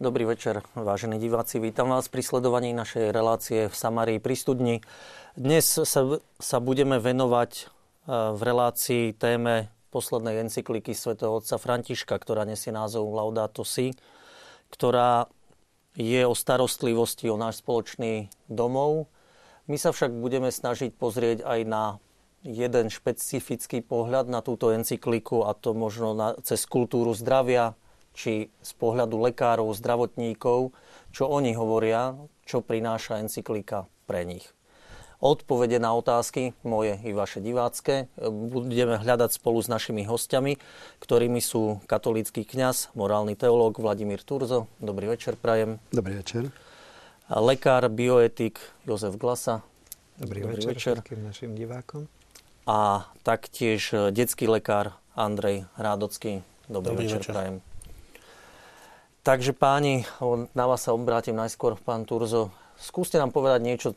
Dobrý večer, vážení diváci. Vítam vás pri sledovaní našej relácie v Samárii pri studni. Dnes sa, sa budeme venovať e, v relácii téme poslednej encykliky svätého otca Františka, ktorá nesie názov Laudato Si, ktorá je o starostlivosti o náš spoločný domov. My sa však budeme snažiť pozrieť aj na jeden špecifický pohľad na túto encykliku a to možno na, cez kultúru zdravia, či z pohľadu lekárov, zdravotníkov, čo oni hovoria, čo prináša encyklika pre nich. Odpovede na otázky, moje i vaše divácké, budeme hľadať spolu s našimi hostiami, ktorými sú katolícky kňaz, morálny teológ Vladimír Turzo. Dobrý večer, prajem. Dobrý večer. Lekár, bioetik Jozef Glasa. Dobrý, Dobrý večer, večer našim divákom a taktiež detský lekár Andrej Rádocký. Dobrý, Dobrý večer, večer. prajem. Takže páni, na vás sa obrátim najskôr, pán Turzo. Skúste nám povedať niečo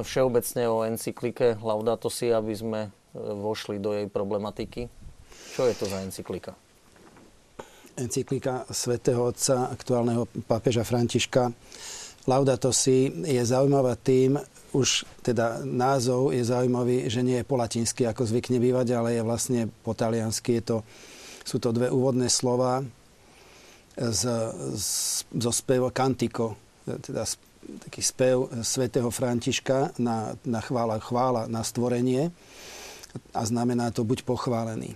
všeobecne o encyklike Laudato Si, aby sme e, vošli do jej problematiky. Čo je to za encyklika? Encyklika svätého Otca, aktuálneho pápeža Františka Laudato Si je zaujímavá tým, už teda názov je zaujímavý, že nie je po latinsky, ako zvykne bývať, ale je vlastne po taliansky. Je to, sú to dve úvodné slova z, z, zo spevu Cantico, teda taký spev svätého Františka na, na chvála, chvála na stvorenie a znamená to buď pochválený.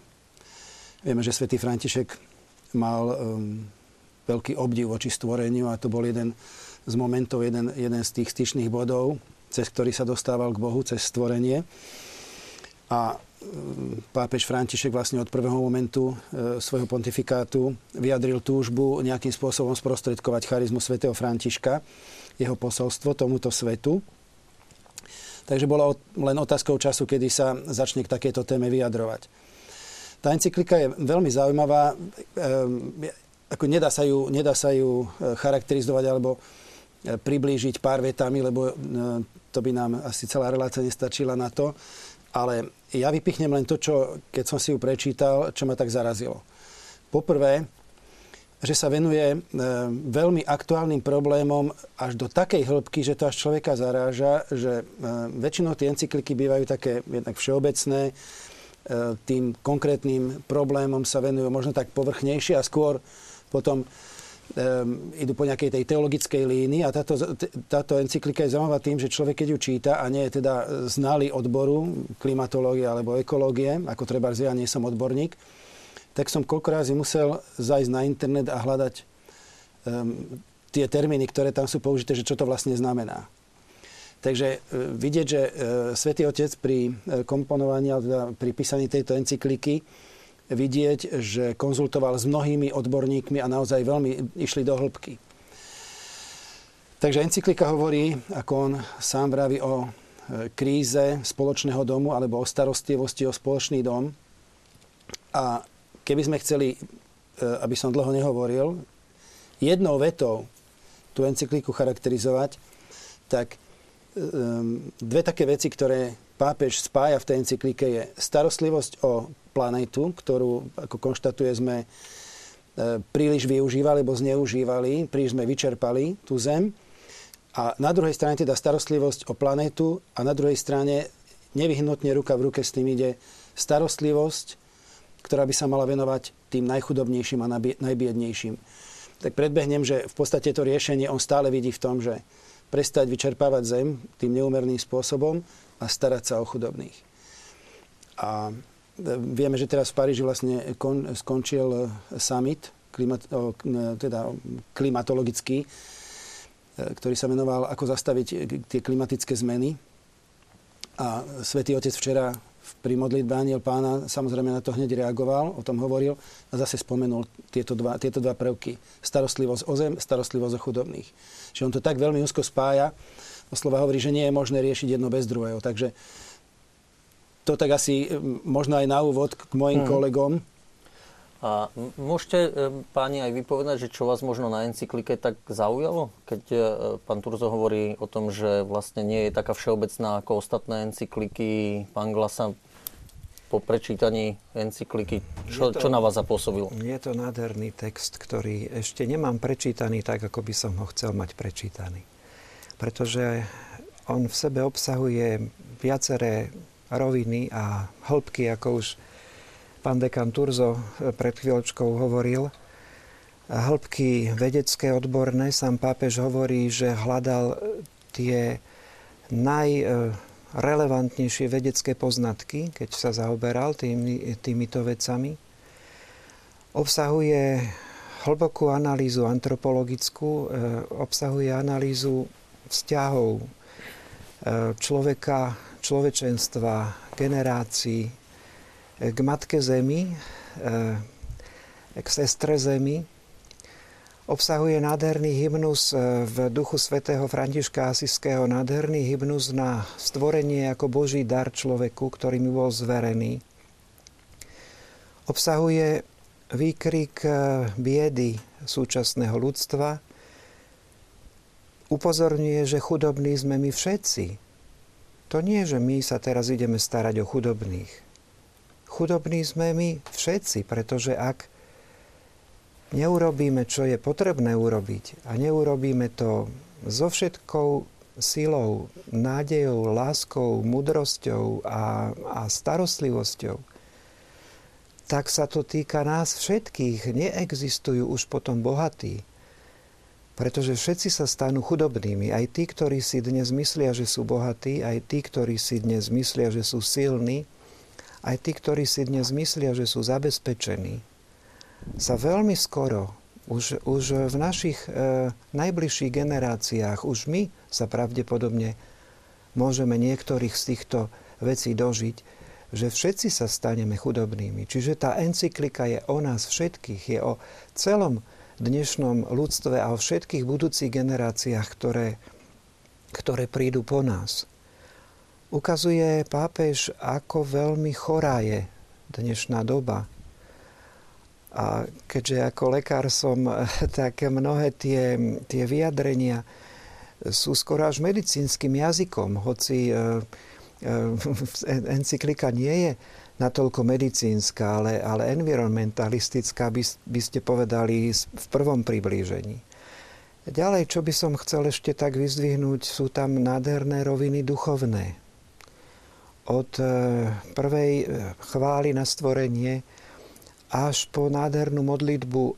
Vieme, že svätý František mal um, veľký obdiv voči stvoreniu a to bol jeden z momentov, jeden, jeden z tých styčných bodov, cez ktorý sa dostával k Bohu, cez stvorenie. A pápež František vlastne od prvého momentu e, svojho pontifikátu vyjadril túžbu nejakým spôsobom sprostredkovať charizmu svätého Františka, jeho posolstvo tomuto svetu. Takže bolo len otázkou času, kedy sa začne k takéto téme vyjadrovať. Tá encyklika je veľmi zaujímavá, e, ako nedá sa ju, nedá sa ju e, charakterizovať alebo priblížiť pár vetami, lebo to by nám asi celá relácia nestačila na to. Ale ja vypichnem len to, čo, keď som si ju prečítal, čo ma tak zarazilo. Poprvé, že sa venuje e, veľmi aktuálnym problémom až do takej hĺbky, že to až človeka zaráža, že e, väčšinou tie encykliky bývajú také jednak všeobecné, e, tým konkrétnym problémom sa venujú možno tak povrchnejšie a skôr potom um, idú po nejakej tej teologickej línii a táto, táto encyklika je zaujímavá tým, že človek, keď ju číta a nie je teda znalý odboru klimatológie alebo ekológie, ako treba ja nie som odborník, tak som koľko razy musel zajsť na internet a hľadať um, tie termíny, ktoré tam sú použité, že čo to vlastne znamená. Takže uh, vidieť, že uh, Svetý Otec pri uh, komponovaní, alebo teda pri písaní tejto encykliky vidieť, že konzultoval s mnohými odborníkmi a naozaj veľmi išli do hĺbky. Takže encyklika hovorí, ako on sám vraví o e, kríze spoločného domu alebo o starostlivosti o spoločný dom. A keby sme chceli, e, aby som dlho nehovoril, jednou vetou tú encykliku charakterizovať, tak e, dve také veci, ktoré pápež spája v tej encyklike je starostlivosť o planetu, ktorú, ako konštatuje, sme e, príliš využívali, alebo zneužívali, príliš sme vyčerpali tú Zem. A na druhej strane teda starostlivosť o planetu a na druhej strane nevyhnutne ruka v ruke s tým ide starostlivosť, ktorá by sa mala venovať tým najchudobnejším a najbiednejším. Tak predbehnem, že v podstate to riešenie on stále vidí v tom, že prestať vyčerpávať zem tým neúmerným spôsobom a starať sa o chudobných. A Vieme, že teraz v Paríži vlastne kon, skončil eh, summit klimat, teda klimatologický, eh, ktorý sa menoval Ako zastaviť tie klimatické zmeny. A Svetý Otec včera pri modlitbe Aniel pána samozrejme na to hneď reagoval, o tom hovoril a zase spomenul tieto dva, tieto dva prvky. Starostlivosť o zem, starostlivosť o chudobných. Čiže on to tak veľmi úzko spája. Doslova hovorí, že nie je možné riešiť jedno bez druhého. Takže to tak asi možno aj na úvod k mojim hmm. kolegom. A môžete, páni, aj vypovedať, že čo vás možno na encyklike tak zaujalo? Keď e, pán Turzo hovorí o tom, že vlastne nie je taká všeobecná ako ostatné encykliky pán Glasa. po prečítaní encykliky? Čo, to, čo na vás zapôsobilo? Je to nádherný text, ktorý ešte nemám prečítaný tak, ako by som ho chcel mať prečítaný. Pretože on v sebe obsahuje viaceré roviny a hĺbky, ako už pán dekan Turzo pred chvíľočkou hovoril. Hĺbky vedecké, odborné, sám pápež hovorí, že hľadal tie najrelevantnejšie vedecké poznatky, keď sa zaoberal tými, týmito vecami. Obsahuje hlbokú analýzu antropologickú, e, obsahuje analýzu vzťahov e, človeka, človečenstva, generácií k Matke Zemi, k sestre Zemi, obsahuje nádherný hymnus e, v duchu svätého Františka Asiského, nádherný hymnus na stvorenie ako Boží dar človeku, ktorý mi bol zverený. Obsahuje výkrik e, biedy súčasného ľudstva, upozorňuje, že chudobní sme my všetci. To nie, že my sa teraz ideme starať o chudobných. Chudobní sme my všetci, pretože ak neurobíme, čo je potrebné urobiť a neurobíme to so všetkou silou, nádejou, láskou, mudrosťou a, a starostlivosťou, tak sa to týka nás všetkých. Neexistujú už potom bohatí. Pretože všetci sa stanú chudobnými. Aj tí, ktorí si dnes myslia, že sú bohatí, aj tí, ktorí si dnes myslia, že sú silní, aj tí, ktorí si dnes myslia, že sú zabezpečení sa veľmi skoro, už, už v našich e, najbližších generáciách, už my sa pravdepodobne môžeme niektorých z týchto vecí dožiť, že všetci sa staneme chudobnými. Čiže tá encyklika je o nás všetkých, je o celom dnešnom ľudstve a o všetkých budúcich generáciách, ktoré, ktoré prídu po nás. Ukazuje pápež, ako veľmi chorá je dnešná doba, a keďže ako lekár som, tak mnohé tie, tie vyjadrenia sú skoro až medicínskym jazykom, hoci e, e, encyklika nie je natoľko medicínska, ale, ale environmentalistická, by, by ste povedali v prvom priblížení. Ďalej, čo by som chcel ešte tak vyzdvihnúť, sú tam nádherné roviny duchovné. Od e, prvej chvály na stvorenie až po nádhernú modlitbu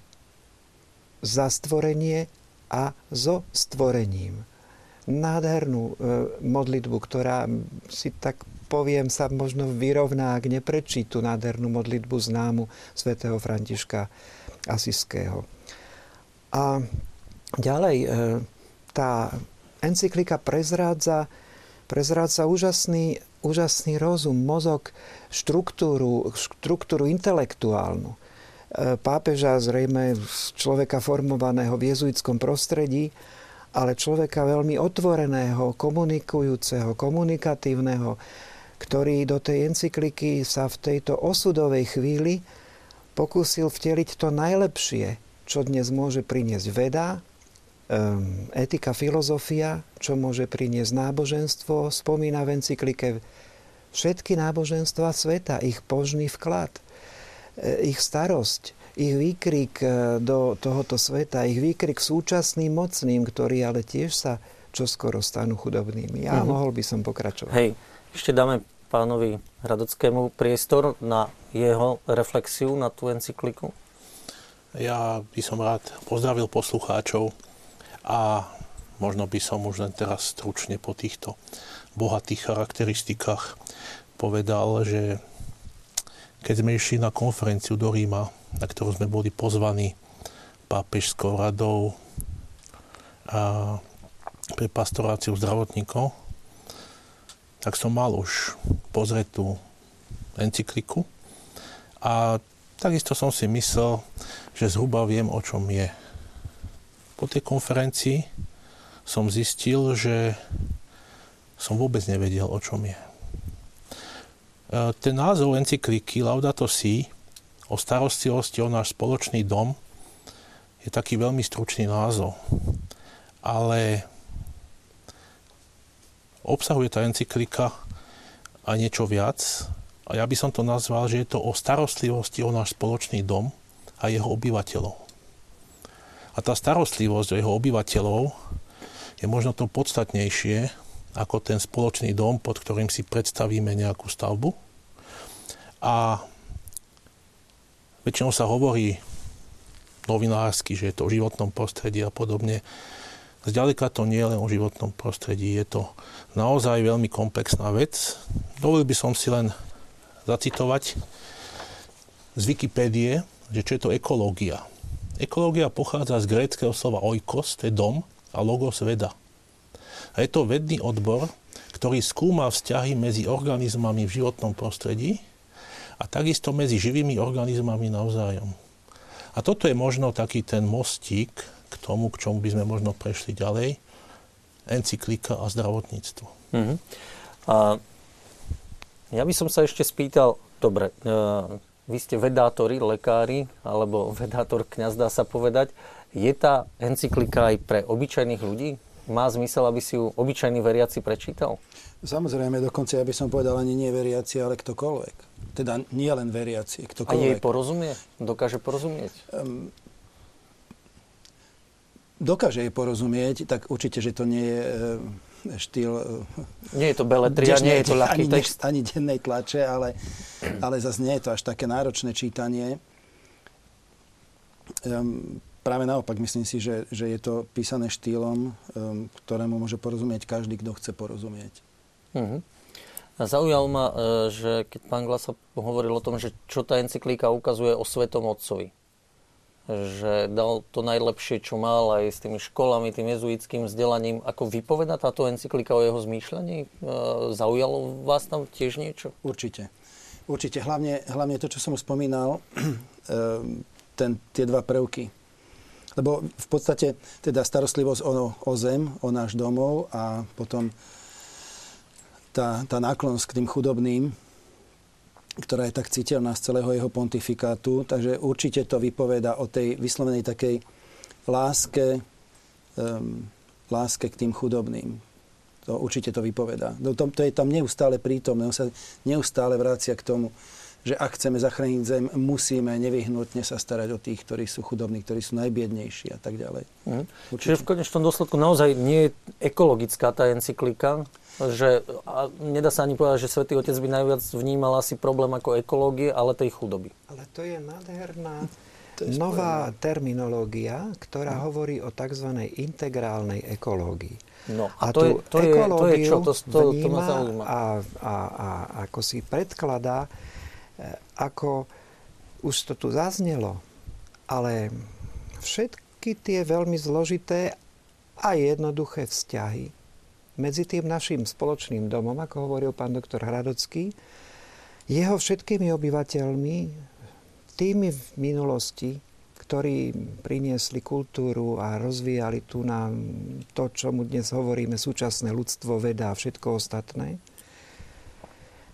za stvorenie a so stvorením. Nádhernú e, modlitbu, ktorá si tak poviem sa možno vyrovná, ak neprečí tú nádhernú modlitbu známu svätého Františka Asiského. A ďalej, e, tá encyklika prezrádza, prezrádza úžasný úžasný rozum, mozog, štruktúru, štruktúru intelektuálnu. E, pápeža zrejme človeka formovaného v jezuitskom prostredí, ale človeka veľmi otvoreného, komunikujúceho, komunikatívneho, ktorý do tej encykliky sa v tejto osudovej chvíli pokúsil vteliť to najlepšie, čo dnes môže priniesť veda, Ehm, etika, filozofia, čo môže priniesť náboženstvo, spomína v encyklike všetky náboženstva sveta, ich požný vklad, e, ich starosť, ich výkrik e, do tohoto sveta, ich výkrik súčasným mocným, ktorí ale tiež sa čoskoro stanú chudobnými. Ja mm-hmm. mohol by som pokračovať. Hej, ešte dáme pánovi Radockému priestor na jeho reflexiu na tú encykliku. Ja by som rád pozdravil poslucháčov a možno by som už len teraz stručne po týchto bohatých charakteristikách povedal, že keď sme išli na konferenciu do Ríma, na ktorú sme boli pozvaní pápežskou radou a pre pastoráciu zdravotníkov, tak som mal už pozrieť tú encykliku a takisto som si myslel, že zhruba viem, o čom je po tej konferencii som zistil, že som vôbec nevedel, o čom je. E, ten názov encykliky Laudato Si o starostlivosti o náš spoločný dom je taký veľmi stručný názov. Ale obsahuje tá encyklika aj niečo viac A ja by som to nazval, že je to o starostlivosti o náš spoločný dom a jeho obyvateľov. A tá starostlivosť o jeho obyvateľov je možno to podstatnejšie ako ten spoločný dom, pod ktorým si predstavíme nejakú stavbu. A väčšinou sa hovorí novinársky, že je to o životnom prostredí a podobne. Zďaleka to nie je len o životnom prostredí, je to naozaj veľmi komplexná vec. Dovolil by som si len zacitovať z Wikipédie, že čo je to ekológia. Ekológia pochádza z gréckého slova oikos, to je dom, a logos veda. A je to vedný odbor, ktorý skúma vzťahy medzi organizmami v životnom prostredí a takisto medzi živými organizmami navzájom. A toto je možno taký ten mostík k tomu, k čomu by sme možno prešli ďalej. Encyklika a zdravotníctvo. Uh-huh. A ja by som sa ešte spýtal, dobre, e, vy ste vedátori, lekári, alebo vedátor kňaz, dá sa povedať. Je tá encyklika aj pre obyčajných ľudí? Má zmysel, aby si ju obyčajný veriaci prečítal? Samozrejme, dokonca ja by som povedal ani nie veriaci, ale ktokoľvek. Teda nie len veriaci, ktokoľvek. A jej porozumie? Dokáže porozumieť? Um, dokáže jej porozumieť, tak určite, že to nie je e, štýl... E, nie je to beletria, nie je to ľahký ani, text. Ani dennej tlače, ale, ale zase nie je to až také náročné čítanie. Um, práve naopak, myslím si, že, že je to písané štýlom, um, ktorému môže porozumieť každý, kto chce porozumieť. Uh-huh. A zaujalo ma, e, že keď pán Glasa hovoril o tom, že čo tá encyklíka ukazuje o Svetom Otcovi že dal to najlepšie, čo mal aj s tými školami, tým jezuitským vzdelaním. Ako vypoveda táto encyklika o jeho zmýšľaní? E, zaujalo vás tam tiež niečo? Určite. Určite. Hlavne, hlavne to, čo som spomínal, e, ten, tie dva prvky. Lebo v podstate teda starostlivosť o, o zem, o náš domov a potom tá, tá náklonsť k tým chudobným, ktorá je tak citeľná z celého jeho pontifikátu. Takže určite to vypoveda o tej vyslovenej takej láske, um, láske k tým chudobným. To určite to vypoveda. To, to je tam neustále prítomné. On sa neustále vrácia k tomu, že ak chceme zachrániť zem, musíme nevyhnutne sa starať o tých, ktorí sú chudobní, ktorí sú najbiednejší a tak ďalej. Mhm. Čiže v konečnom dôsledku naozaj nie je ekologická tá encyklika, že a nedá sa ani povedať, že Svetý Otec by najviac vnímal asi problém ako ekológie, ale tej chudoby. Ale to je nádherná to je nová terminológia, ktorá hmm. hovorí o tzv. integrálnej ekológii. No, a, a to, je, to, je, to je čo? To, to, to ma zaujíma. A, a, a ako si predkladá, ako už to tu zaznelo, ale všetky tie veľmi zložité a jednoduché vzťahy medzi tým našim spoločným domom, ako hovoril pán doktor Hradocký, jeho všetkými obyvateľmi, tými v minulosti, ktorí priniesli kultúru a rozvíjali tu na to, čo mu dnes hovoríme, súčasné ľudstvo, veda a všetko ostatné.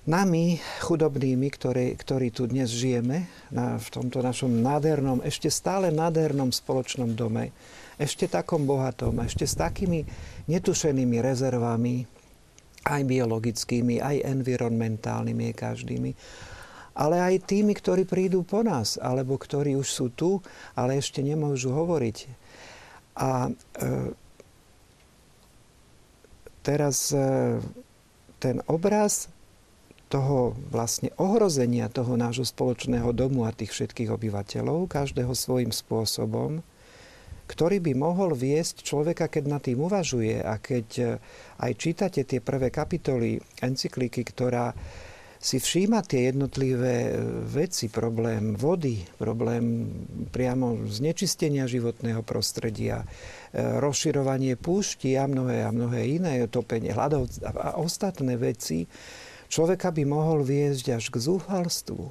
Nami, chudobnými, ktorí, ktorí tu dnes žijeme, na, v tomto našom nádhernom, ešte stále nádhernom spoločnom dome, ešte takom bohatom, ešte s takými netušenými rezervami, aj biologickými, aj environmentálnymi, každými, ale aj tými, ktorí prídu po nás, alebo ktorí už sú tu, ale ešte nemôžu hovoriť. A e, teraz e, ten obraz toho vlastne ohrozenia toho nášho spoločného domu a tých všetkých obyvateľov, každého svojím spôsobom, ktorý by mohol viesť človeka, keď nad tým uvažuje a keď e, aj čítate tie prvé kapitoly encykliky, ktorá si všíma tie jednotlivé e, veci, problém vody, problém priamo znečistenia životného prostredia, e, rozširovanie púšti a mnohé a mnohé iné, topenie hľadov a ostatné veci, človeka by mohol viesť až k zúfalstvu,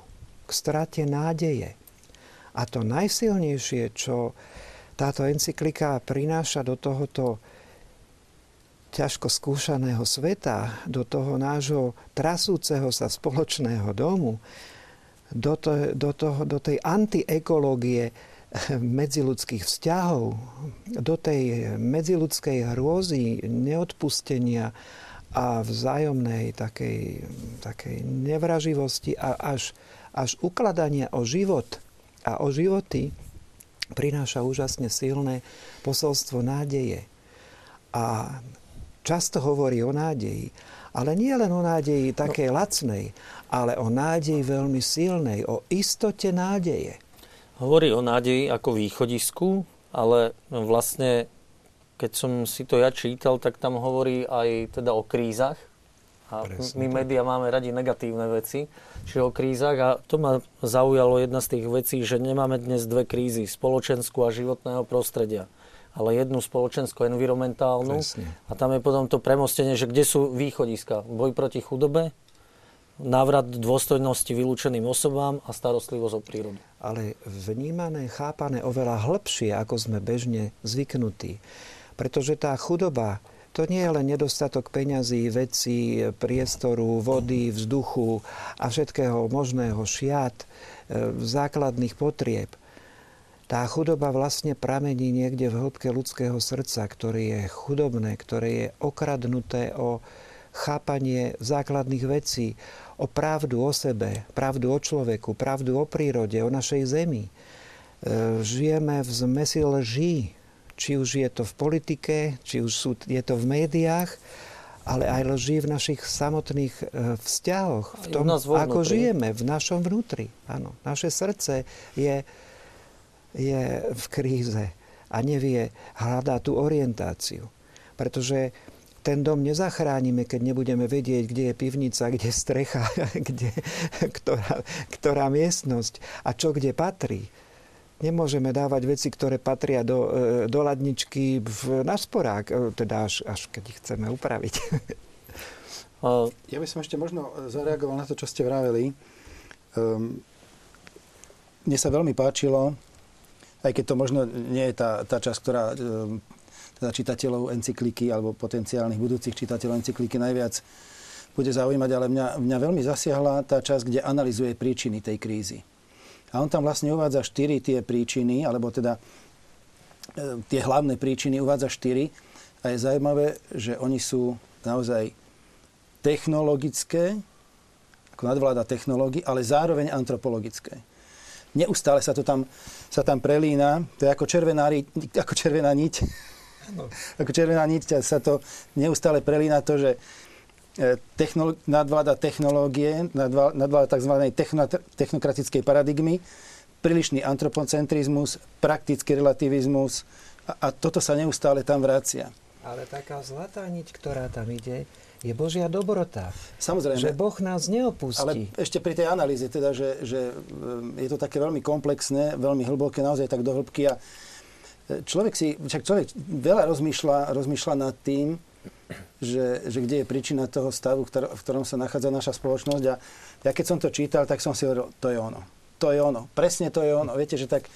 k strate nádeje. A to najsilnejšie, čo táto encyklika prináša do tohoto ťažko skúšaného sveta, do toho nášho trasúceho sa spoločného domu, do, to, do, toho, do tej antiekológie medziludských vzťahov, do tej medziludskej hrôzy, neodpustenia a vzájomnej takej, takej nevraživosti a až, až ukladania o život a o životy prináša úžasne silné posolstvo nádeje. A často hovorí o nádeji, ale nie len o nádeji takej no. lacnej, ale o nádeji veľmi silnej, o istote nádeje. Hovorí o nádeji ako východisku, ale vlastne keď som si to ja čítal, tak tam hovorí aj teda o krízach. A Presne, my médiá máme radi negatívne veci, čiže o krízach. A to ma zaujalo jedna z tých vecí, že nemáme dnes dve krízy, spoločenskú a životného prostredia ale jednu spoločensko-environmentálnu. Presne. A tam je potom to premostenie, že kde sú východiska. Boj proti chudobe, návrat dôstojnosti vylúčeným osobám a starostlivosť o prírodu. Ale vnímané, chápané oveľa hĺbšie, ako sme bežne zvyknutí. Pretože tá chudoba, to nie je len nedostatok peňazí, vecí, priestoru, vody, vzduchu a všetkého možného šiat, e, základných potrieb. Tá chudoba vlastne pramení niekde v hĺbke ľudského srdca, ktoré je chudobné, ktoré je okradnuté o chápanie základných vecí, o pravdu o sebe, pravdu o človeku, pravdu o prírode, o našej zemi. E, žijeme v zmesi lží, či už je to v politike, či už sú, je to v médiách, ale aj lží v našich samotných e, vzťahoch, v tom, ako žijeme, v našom vnútri. Áno, naše srdce je, je v kríze a nevie hľadať tú orientáciu. Pretože ten dom nezachránime, keď nebudeme vedieť, kde je pivnica, kde je strecha, kde, ktorá, ktorá miestnosť a čo kde patrí. Nemôžeme dávať veci, ktoré patria do, e, do ladničky v, na sporák, e, teda až, až keď ich chceme upraviť. Ja by som ešte možno zareagoval na to, čo ste vraveli. Um, mne sa veľmi páčilo, aj keď to možno nie je tá, tá časť, ktorá um, teda čitateľov encykliky alebo potenciálnych budúcich čitateľov encykliky najviac bude zaujímať, ale mňa, mňa veľmi zasiahla tá časť, kde analizuje príčiny tej krízy. A on tam vlastne uvádza štyri tie príčiny, alebo teda e, tie hlavné príčiny uvádza štyri. A je zaujímavé, že oni sú naozaj technologické, ako nadvláda technológií, ale zároveň antropologické. Neustále sa to tam, sa tam prelína, to je ako červená, ako červená niť. No. Ako červená niť sa to neustále prelína to, že technolo- nadvláda technológie, nadvláda tzv. Techno- technokratickej paradigmy, prílišný antropocentrizmus, praktický relativizmus a, a toto sa neustále tam vracia. Ale taká zlatá niť, ktorá tam ide, je Božia dobrota. Samozrejme. Že Boh nás neopustí. Ale ešte pri tej analýze, teda, že, že e, je to také veľmi komplexné, veľmi hlboké, naozaj tak do hĺbky a e, človek si, však človek veľa rozmýšľa, rozmýšľa nad tým, že, že kde je príčina toho stavu, ktor- v ktorom sa nachádza naša spoločnosť. A ja keď som to čítal, tak som si hovoril, to je ono. To je ono. Presne to je ono. Viete, že tak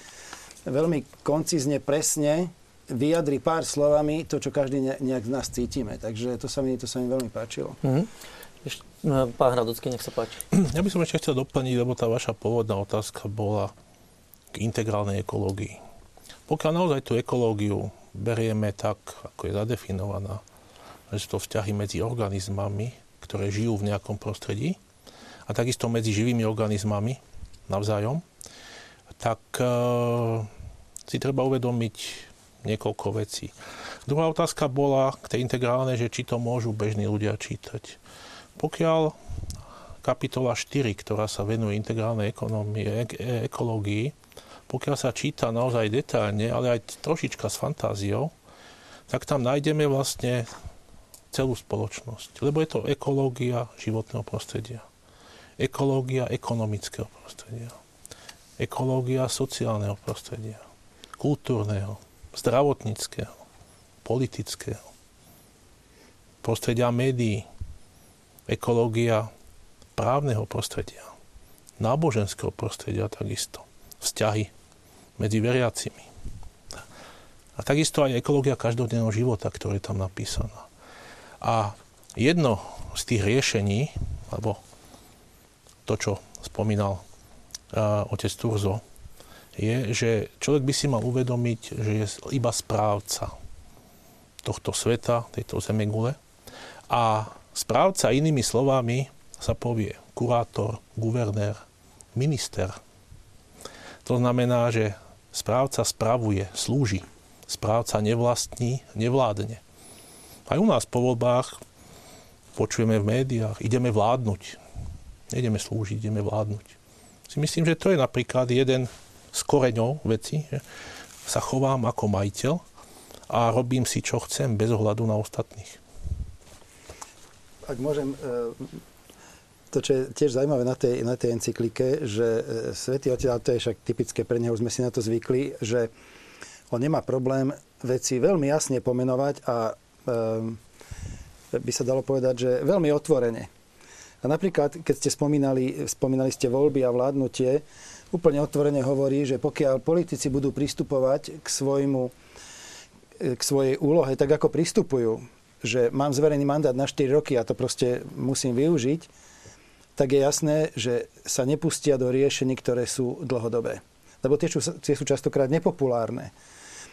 veľmi koncizne, presne vyjadri pár slovami to, čo každý nejak z nás cítime. Takže to sa mi, to sa mi veľmi páčilo. Mm-hmm. pán Hradocký, nech sa páči. Ja by som ešte chcel doplniť, lebo tá vaša pôvodná otázka bola k integrálnej ekológii. Pokiaľ naozaj tú ekológiu berieme tak, ako je zadefinovaná, že to vzťahy medzi organizmami, ktoré žijú v nejakom prostredí a takisto medzi živými organizmami navzájom, tak e, si treba uvedomiť niekoľko vecí. Druhá otázka bola k tej integrálnej, že či to môžu bežní ľudia čítať. Pokiaľ kapitola 4, ktorá sa venuje integrálnej ekonomii, e- e- ekológii, pokiaľ sa číta naozaj detailne, ale aj trošička s fantáziou, tak tam nájdeme vlastne celú spoločnosť. Lebo je to ekológia životného prostredia. Ekológia ekonomického prostredia. Ekológia sociálneho prostredia. Kultúrneho, zdravotníckého, politického. Prostredia médií. Ekológia právneho prostredia. Náboženského prostredia takisto. Vzťahy medzi veriacimi. A takisto aj ekológia každodenného života, ktorá je tam napísaná. A jedno z tých riešení, alebo to, čo spomínal uh, otec Turzo, je, že človek by si mal uvedomiť, že je iba správca tohto sveta, tejto zemegule a správca inými slovami sa povie kurátor, guvernér, minister. To znamená, že správca spravuje, slúži. Správca nevlastní, nevládne. Aj u nás po voľbách počujeme v médiách, ideme vládnuť. Nejdeme slúžiť, ideme vládnuť. Si myslím, že to je napríklad jeden z koreňov veci, že sa chovám ako majiteľ a robím si, čo chcem, bez ohľadu na ostatných. Ak môžem, e, to, čo je tiež zaujímavé na tej, na tej encyklike, že e, Svetý Otec, to je však typické pre neho, sme si na to zvykli, že on nemá problém veci veľmi jasne pomenovať a by sa dalo povedať, že veľmi otvorene. A napríklad, keď ste spomínali, spomínali ste voľby a vládnutie, úplne otvorene hovorí, že pokiaľ politici budú pristupovať k, svojmu, k svojej úlohe tak, ako pristupujú, že mám zverený mandát na 4 roky a to proste musím využiť, tak je jasné, že sa nepustia do riešení, ktoré sú dlhodobé. Lebo tie, tie sú častokrát nepopulárne.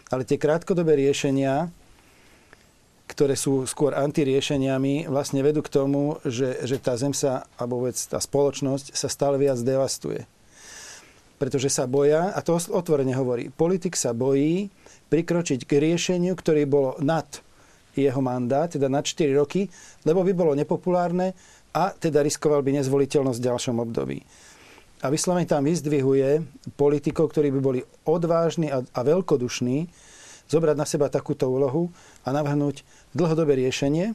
Ale tie krátkodobé riešenia, ktoré sú skôr antiriešeniami, vlastne vedú k tomu, že, že tá zem sa, alebo vôbec tá spoločnosť sa stále viac devastuje. Pretože sa boja, a to otvorene hovorí, politik sa bojí prikročiť k riešeniu, ktoré bolo nad jeho mandát, teda nad 4 roky, lebo by bolo nepopulárne a teda riskoval by nezvoliteľnosť v ďalšom období. A vyslovene tam vyzdvihuje politikov, ktorí by boli odvážni a, a veľkodušní, zobrať na seba takúto úlohu a navrhnúť dlhodobé riešenie,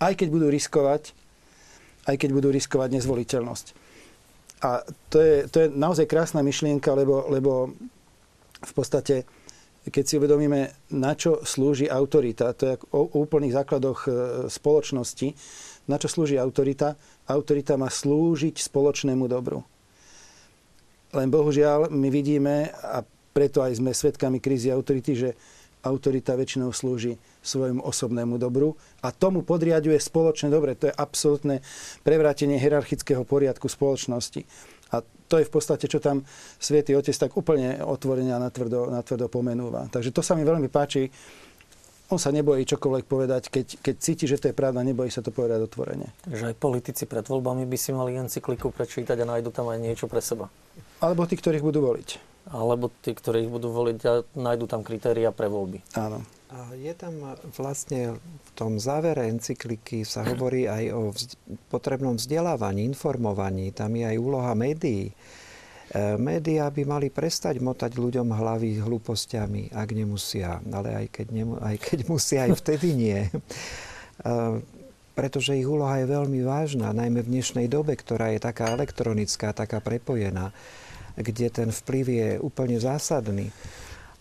aj keď budú riskovať, aj keď budú riskovať nezvoliteľnosť. A to je, to je naozaj krásna myšlienka, lebo, lebo v podstate, keď si uvedomíme, na čo slúži autorita, to je o, úplných základoch e, spoločnosti, na čo slúži autorita? Autorita má slúžiť spoločnému dobru. Len bohužiaľ my vidíme, a preto aj sme svedkami krízy autority, že autorita väčšinou slúži svojmu osobnému dobru a tomu podriaduje spoločné dobre. To je absolútne prevrátenie hierarchického poriadku spoločnosti. A to je v podstate, čo tam Svietý Otec tak úplne otvorene a natvrdo, natvrdo pomenúva. Takže to sa mi veľmi páči. On sa nebojí čokoľvek povedať, keď, keď cíti, že to je pravda, nebojí sa to povedať otvorene. Takže aj politici pred voľbami by si mali encykliku prečítať a nájdu tam aj niečo pre seba. Alebo tí, ktorých budú voliť alebo tí, ktorí ich budú voliť a nájdú tam kritéria pre voľby. Áno. A je tam vlastne v tom závere encykliky sa hovorí aj o vz- potrebnom vzdelávaní, informovaní. Tam je aj úloha médií. E, médiá by mali prestať motať ľuďom hlavy hlúpostiami, ak nemusia. Ale aj keď, nemu, aj keď musia, aj vtedy nie. E, pretože ich úloha je veľmi vážna, najmä v dnešnej dobe, ktorá je taká elektronická, taká prepojená kde ten vplyv je úplne zásadný.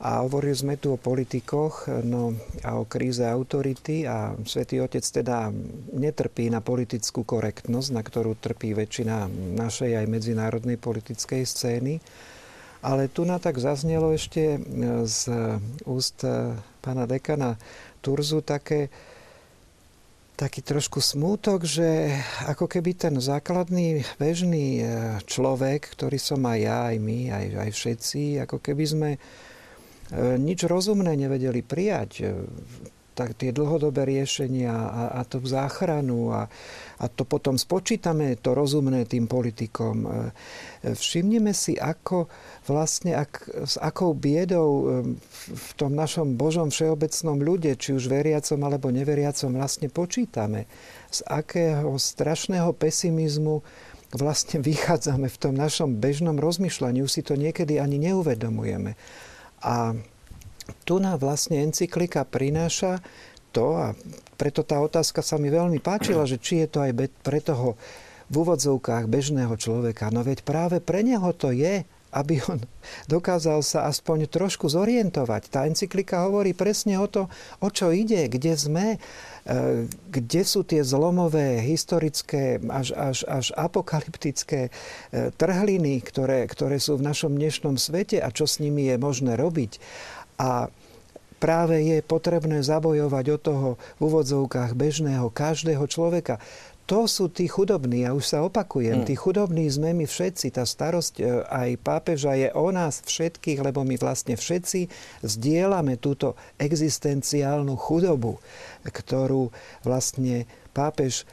A hovorili sme tu o politikoch no, a o kríze autority a Svetý Otec teda netrpí na politickú korektnosť, na ktorú trpí väčšina našej aj medzinárodnej politickej scény. Ale tu na tak zaznelo ešte z úst pána dekana Turzu také, taký trošku smútok, že ako keby ten základný bežný e, človek, ktorý som aj ja, aj my, aj, aj všetci, ako keby sme e, nič rozumné nevedeli prijať e, tak tie dlhodobé riešenia a, a tú záchranu a, a to potom spočítame to rozumné tým politikom. Všimneme si, ako vlastne ak, s akou biedou um, v tom našom Božom všeobecnom ľude, či už veriacom alebo neveriacom, vlastne počítame. Z akého strašného pesimizmu vlastne vychádzame v tom našom bežnom rozmýšľaní. Už si to niekedy ani neuvedomujeme. A tu nám vlastne encyklika prináša to, a preto tá otázka sa mi veľmi páčila, že či je to aj pre toho v úvodzovkách bežného človeka. No veď práve pre neho to je aby on dokázal sa aspoň trošku zorientovať. Tá encyklika hovorí presne o to, o čo ide, kde sme, e, kde sú tie zlomové, historické, až, až, až apokalyptické e, trhliny, ktoré, ktoré sú v našom dnešnom svete a čo s nimi je možné robiť. A práve je potrebné zabojovať od toho v úvodzovkách bežného každého človeka to sú tí chudobní, ja už sa opakujem, mm. tí chudobní sme my všetci, tá starosť e, aj pápeža je o nás všetkých, lebo my vlastne všetci zdieľame túto existenciálnu chudobu, ktorú vlastne pápež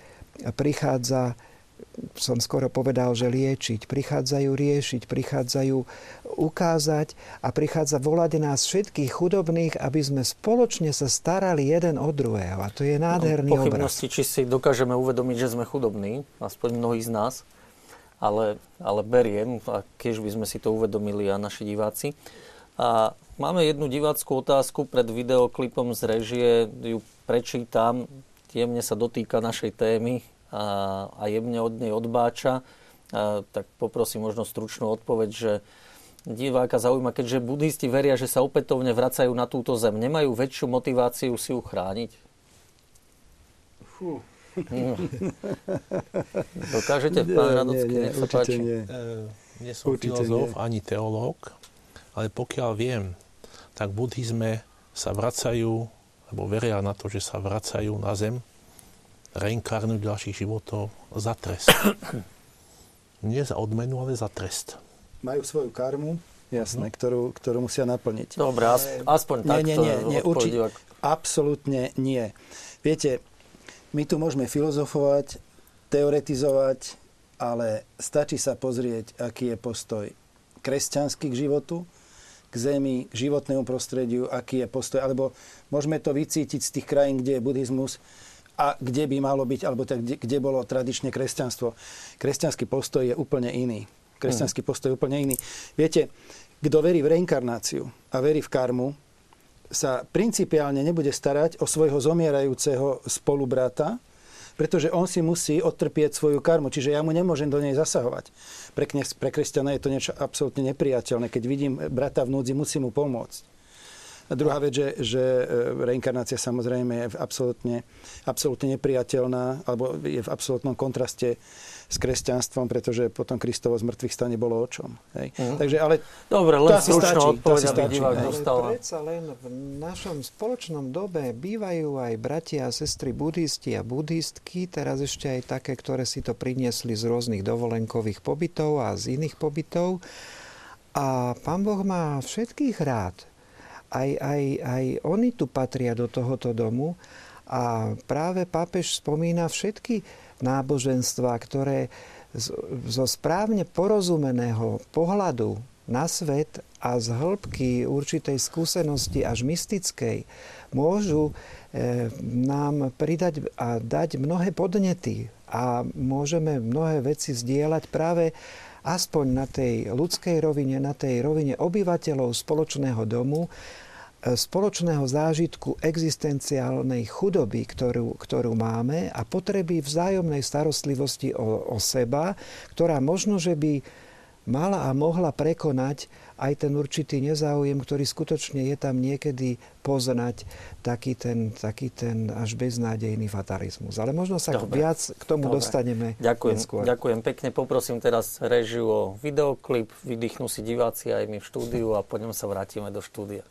prichádza som skoro povedal, že liečiť. Prichádzajú riešiť, prichádzajú ukázať a prichádza volať nás všetkých chudobných, aby sme spoločne sa starali jeden od druhého. A to je nádherný no, obraz. či si dokážeme uvedomiť, že sme chudobní, aspoň mnohí z nás, ale, ale beriem, a keď by sme si to uvedomili a naši diváci. A máme jednu diváckú otázku pred videoklipom z režie, ju prečítam, jemne sa dotýka našej témy, a, a jemne od nej odbáča, a, tak poprosím možno stručnú odpoveď, že diváka zaujíma, keďže buddhisti veria, že sa opätovne vracajú na túto zem, nemajú väčšiu motiváciu si ju chrániť? Fú. No. Dokážete, pán Radocký, nech sa páči. Nie. E, nie som určite filozof nie. ani teológ, ale pokiaľ viem, tak v buddhizme sa vracajú, alebo veria na to, že sa vracajú na zem reinkarnujú ďalších životov za trest. Nie za odmenu, ale za trest. Majú svoju karmu, jasné, no. ktorú, ktorú musia naplniť. Dobre, aspoň nie, takto. Nie, nie, nie, určite, absolútne nie. Viete, my tu môžeme filozofovať, teoretizovať, ale stačí sa pozrieť, aký je postoj kresťanský k životu, k zemi, k životnému prostrediu, aký je postoj, alebo môžeme to vycítiť z tých krajín, kde je buddhizmus, a kde by malo byť, alebo tak, kde, kde bolo tradične kresťanstvo. Kresťanský postoj je úplne iný. Kresťanský postoj je úplne iný. Viete, kto verí v reinkarnáciu a verí v karmu, sa principiálne nebude starať o svojho zomierajúceho spolubrata, pretože on si musí odtrpieť svoju karmu, čiže ja mu nemôžem do nej zasahovať. Pre, pre kresťana je to niečo absolútne nepriateľné. Keď vidím brata v núdzi, musím mu pomôcť. A druhá vec, že, že e, reinkarnácia samozrejme je absolútne, absolútne nepriateľná, alebo je v absolútnom kontraste s kresťanstvom, pretože potom Kristovo z mŕtvych stane bolo o čom. Hej. Uh-huh. Takže, ale Dobre, len stručná odpoveď, aby divák dostal. Predsa len v našom spoločnom dobe bývajú aj bratia a sestry buddhisti a buddhistky, teraz ešte aj také, ktoré si to priniesli z rôznych dovolenkových pobytov a z iných pobytov. A pán Boh má všetkých rád aj, aj, aj oni tu patria do tohoto domu a práve pápež spomína všetky náboženstva, ktoré zo správne porozumeného pohľadu na svet a z hĺbky určitej skúsenosti až mystickej môžu e, nám pridať a dať mnohé podnety a môžeme mnohé veci zdieľať práve aspoň na tej ľudskej rovine, na tej rovine obyvateľov spoločného domu, e, spoločného zážitku existenciálnej chudoby, ktorú, ktorú máme a potreby vzájomnej starostlivosti o, o seba, ktorá možno, že by mala a mohla prekonať aj ten určitý nezáujem, ktorý skutočne je tam niekedy poznať taký ten, taký ten až beznádejný fatalizmus. Ale možno sa Dobre. viac k tomu Dobre. dostaneme Ďakujem. Neskôr. Ďakujem pekne. Poprosím teraz režiu o videoklip. Vydýchnú si diváci aj my v štúdiu a po ňom sa vrátime do štúdia.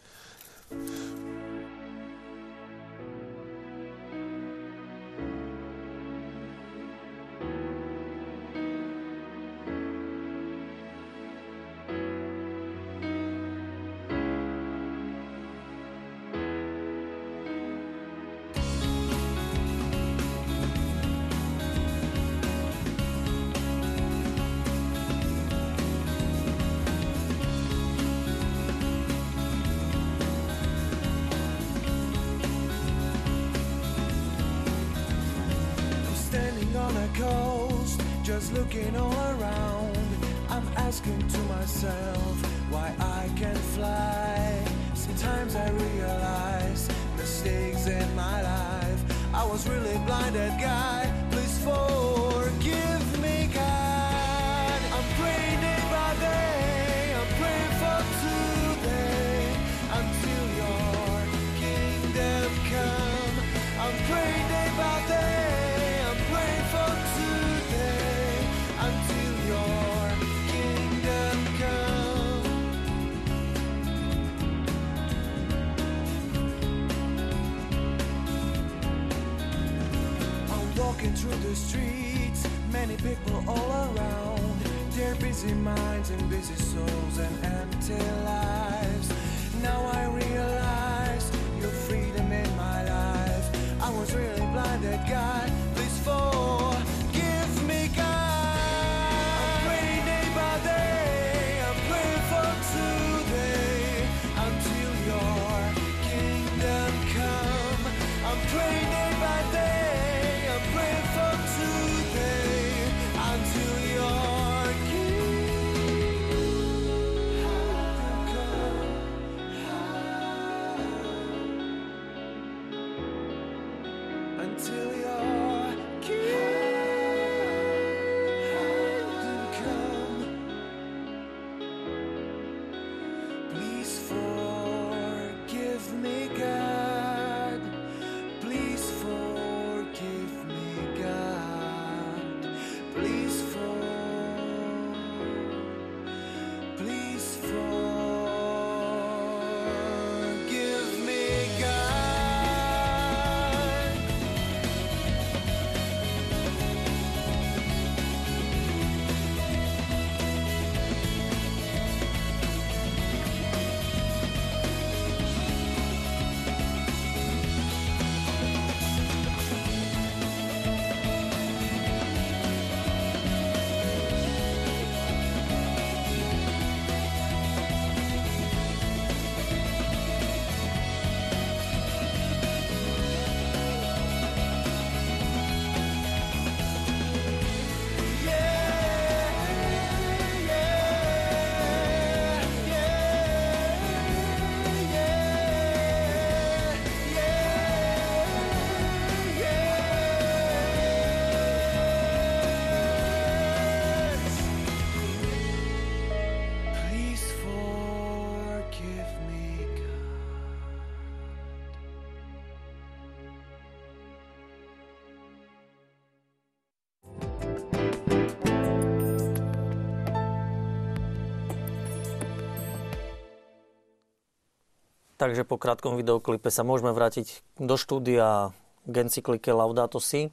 Takže po krátkom videoklipe sa môžeme vrátiť do štúdia k encyklike Laudato Si.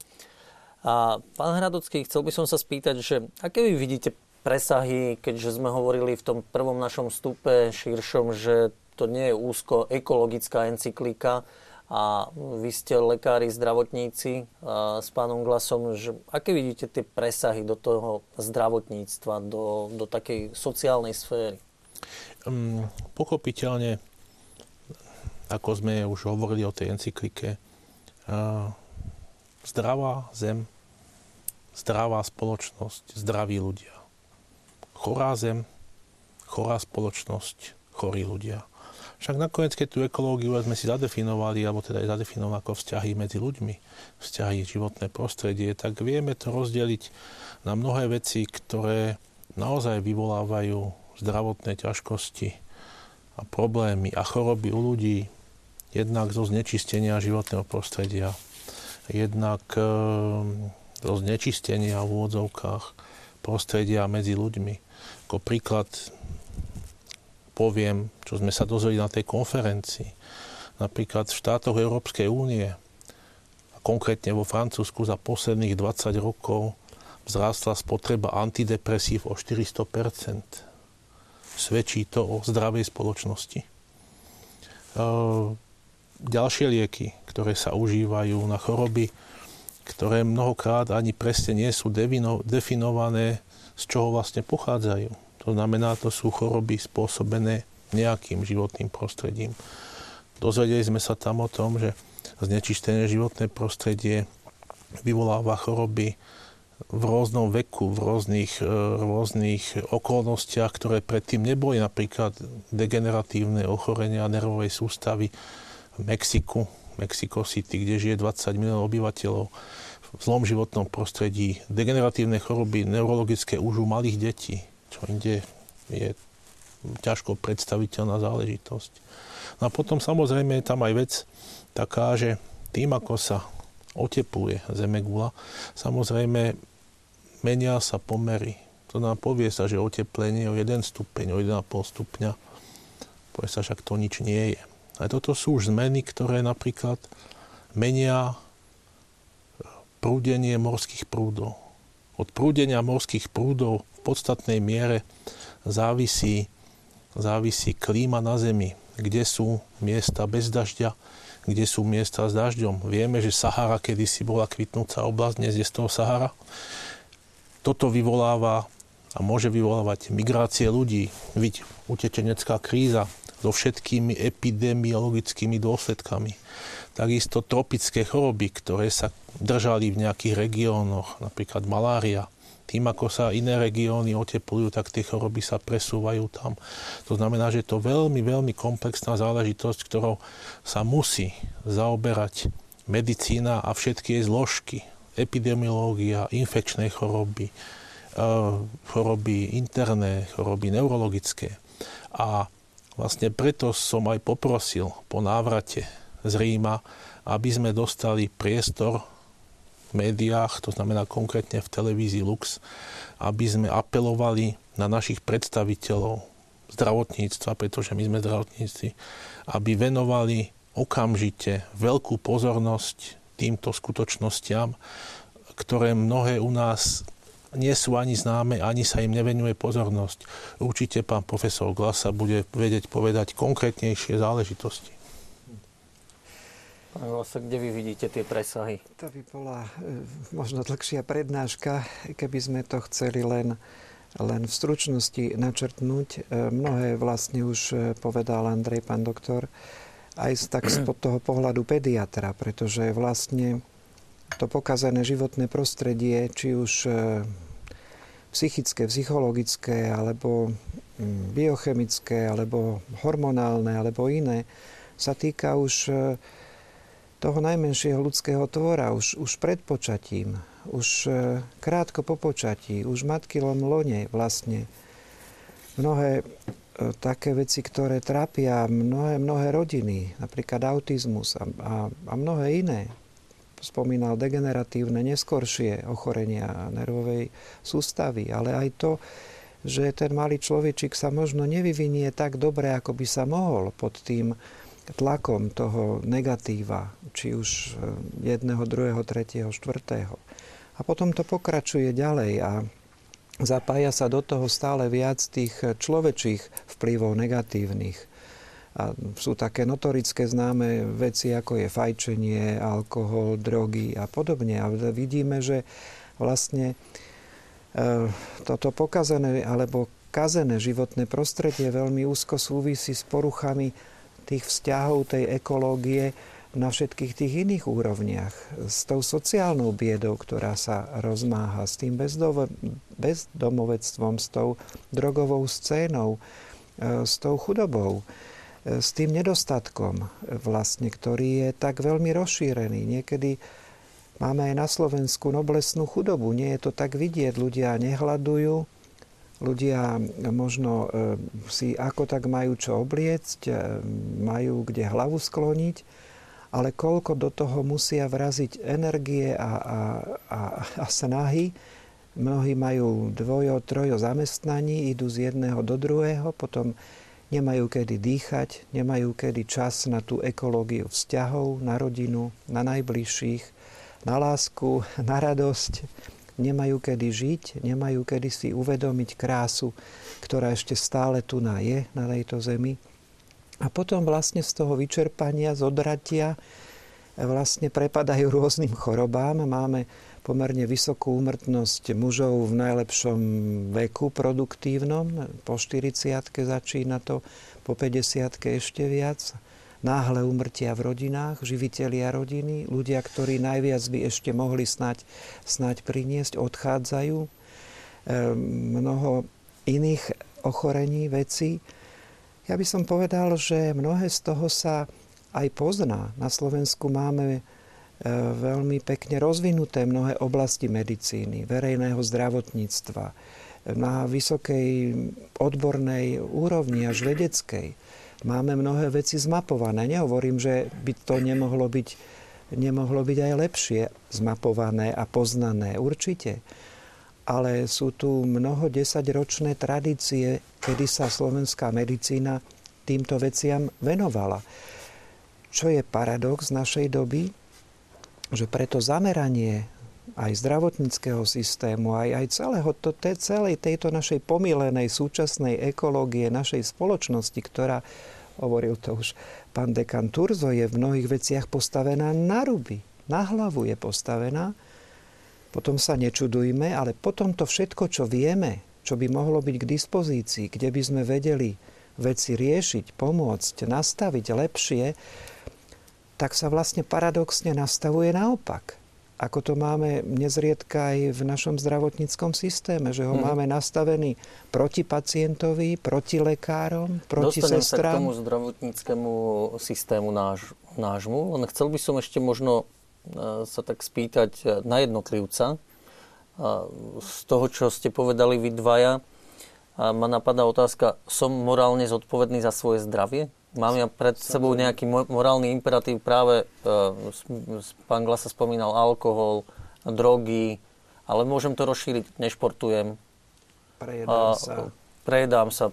A pán Hradocký, chcel by som sa spýtať, že aké vy vidíte presahy, keďže sme hovorili v tom prvom našom stupe širšom, že to nie je úzko ekologická encyklika a vy ste lekári, zdravotníci s pánom Glasom, že aké vidíte tie presahy do toho zdravotníctva, do, do takej sociálnej sféry? Um, pochopiteľne ako sme už hovorili o tej encyklike, zdravá zem, zdravá spoločnosť, zdraví ľudia. Chorá zem, chorá spoločnosť, chorí ľudia. Však nakoniec, keď tú ekológiu sme si zadefinovali, alebo teda aj zadefinovali ako vzťahy medzi ľuďmi, vzťahy životné prostredie, tak vieme to rozdeliť na mnohé veci, ktoré naozaj vyvolávajú zdravotné ťažkosti a problémy a choroby u ľudí, jednak zo znečistenia životného prostredia, jednak e, zo znečistenia v úvodzovkách prostredia medzi ľuďmi. Ako príklad poviem, čo sme sa dozvedeli na tej konferencii. Napríklad v štátoch Európskej únie, a konkrétne vo Francúzsku za posledných 20 rokov vzrástla spotreba antidepresív o 400 Svedčí to o zdravej spoločnosti. Ďalšie lieky, ktoré sa užívajú na choroby, ktoré mnohokrát ani presne nie sú definované, z čoho vlastne pochádzajú. To znamená, to sú choroby spôsobené nejakým životným prostredím. Dozvedeli sme sa tam o tom, že znečistené životné prostredie vyvoláva choroby v rôznom veku, v rôznych, e, rôznych okolnostiach, ktoré predtým neboli, napríklad degeneratívne ochorenia nervovej sústavy, Mexiku, Mexico City, kde žije 20 miliónov obyvateľov v zlom životnom prostredí, degeneratívne choroby, neurologické už u malých detí, čo inde je ťažko predstaviteľná záležitosť. No a potom samozrejme je tam aj vec taká, že tým, ako sa otepluje Zemegula, samozrejme menia sa pomery. To nám povie sa, že oteplenie o 1 stupeň, o 1,5 stupňa. Povie sa, však to nič nie je. A toto sú už zmeny, ktoré napríklad menia prúdenie morských prúdov. Od prúdenia morských prúdov v podstatnej miere závisí, závisí klíma na Zemi, kde sú miesta bez dažďa, kde sú miesta s dažďom. Vieme, že Sahara kedysi bola kvitnúca oblasť, dnes je z toho Sahara. Toto vyvoláva a môže vyvolávať migrácie ľudí, vidť utečenecká kríza, so všetkými epidemiologickými dôsledkami. Takisto tropické choroby, ktoré sa držali v nejakých regiónoch, napríklad malária, tým, ako sa iné regióny oteplujú, tak tie choroby sa presúvajú tam. To znamená, že je to veľmi, veľmi komplexná záležitosť, ktorou sa musí zaoberať medicína a všetky jej zložky. Epidemiológia, infekčné choroby, eh, choroby interné, choroby neurologické. A vlastne preto som aj poprosil po návrate z Ríma, aby sme dostali priestor médiách, to znamená konkrétne v televízii Lux, aby sme apelovali na našich predstaviteľov zdravotníctva, pretože my sme zdravotníci, aby venovali okamžite veľkú pozornosť týmto skutočnostiam, ktoré mnohé u nás nie sú ani známe, ani sa im nevenuje pozornosť. Určite pán profesor Glasa bude vedieť povedať konkrétnejšie záležitosti. Pán Vlasa, kde vy vidíte tie presahy? To by bola e, možno dlhšia prednáška, keby sme to chceli len, len v stručnosti načrtnúť. E, mnohé vlastne už e, povedal Andrej, pán doktor, aj tak z toho pohľadu pediatra, pretože vlastne to pokazané životné prostredie, či už psychické, psychologické, alebo mm, biochemické, alebo hormonálne, alebo iné, sa týka už toho najmenšieho ľudského tvora už, už pred počatím, už e, krátko po počatí, už v matkylom lone vlastne. Mnohé e, také veci, ktoré trápia mnohé, mnohé rodiny, napríklad autizmus a, a, a mnohé iné. Spomínal degeneratívne, neskoršie ochorenia nervovej sústavy, ale aj to, že ten malý človečik sa možno nevyvinie tak dobre, ako by sa mohol pod tým tlakom toho negatíva, či už e, jedného, druhého, tretieho, štvrtého. A potom to pokračuje ďalej a zapája sa do toho stále viac tých človečích vplyvov negatívnych. A sú také notorické známe veci, ako je fajčenie, alkohol, drogy a podobne. A vidíme, že vlastne e, toto pokazené alebo kazené životné prostredie veľmi úzko súvisí s poruchami tých vzťahov, tej ekológie na všetkých tých iných úrovniach. S tou sociálnou biedou, ktorá sa rozmáha, s tým bezdomovectvom, s tou drogovou scénou, e, s tou chudobou, s tým nedostatkom, vlastne, ktorý je tak veľmi rozšírený. Niekedy máme aj na Slovensku noblesnú chudobu. Nie je to tak vidieť. Ľudia nehľadujú, ľudia možno e, si ako tak majú čo obliecť, e, majú kde hlavu skloniť, ale koľko do toho musia vraziť energie a, a, a, a snahy. Mnohí majú dvojo, trojo zamestnaní, idú z jedného do druhého, potom nemajú kedy dýchať, nemajú kedy čas na tú ekológiu vzťahov, na rodinu, na najbližších, na lásku, na radosť nemajú kedy žiť, nemajú kedy si uvedomiť krásu, ktorá ešte stále tu na je, na tejto zemi. A potom vlastne z toho vyčerpania, z odratia vlastne prepadajú rôznym chorobám. Máme pomerne vysokú úmrtnosť mužov v najlepšom veku produktívnom. Po 40 začína to, po 50 ešte viac náhle umrtia v rodinách, živitelia rodiny, ľudia, ktorí najviac by ešte mohli snať, snať priniesť, odchádzajú. E, mnoho iných ochorení, vecí. Ja by som povedal, že mnohé z toho sa aj pozná. Na Slovensku máme veľmi pekne rozvinuté mnohé oblasti medicíny, verejného zdravotníctva, na vysokej odbornej úrovni až vedeckej máme mnohé veci zmapované. Nehovorím, že by to nemohlo byť, nemohlo byť aj lepšie zmapované a poznané. Určite. Ale sú tu mnoho desaťročné tradície, kedy sa slovenská medicína týmto veciam venovala. Čo je paradox našej doby, že preto zameranie aj zdravotníckého systému, aj, aj celého to, te, celej tejto našej pomílenej súčasnej ekológie, našej spoločnosti, ktorá, hovoril to už pán dekan Turzo, je v mnohých veciach postavená na ruby. Na hlavu je postavená. Potom sa nečudujme, ale potom to všetko, čo vieme, čo by mohlo byť k dispozícii, kde by sme vedeli veci riešiť, pomôcť, nastaviť lepšie, tak sa vlastne paradoxne nastavuje naopak. Ako to máme nezriedka aj v našom zdravotníckom systéme, že ho hmm. máme nastavený proti pacientovi, proti lekárom, proti Dostanem sestram. sa k tomu zdravotníckému systému náš, nášmu, len chcel by som ešte možno e, sa tak spýtať e, na jednotlivca. Z toho, čo ste povedali vy dvaja, ma napadá otázka, som morálne zodpovedný za svoje zdravie? Mám ja pred sebou nejaký morálny imperatív práve, e, pán Glasa spomínal alkohol, drogy, ale môžem to rozšíriť, nešportujem. Prejedám sa. Prejedám sa,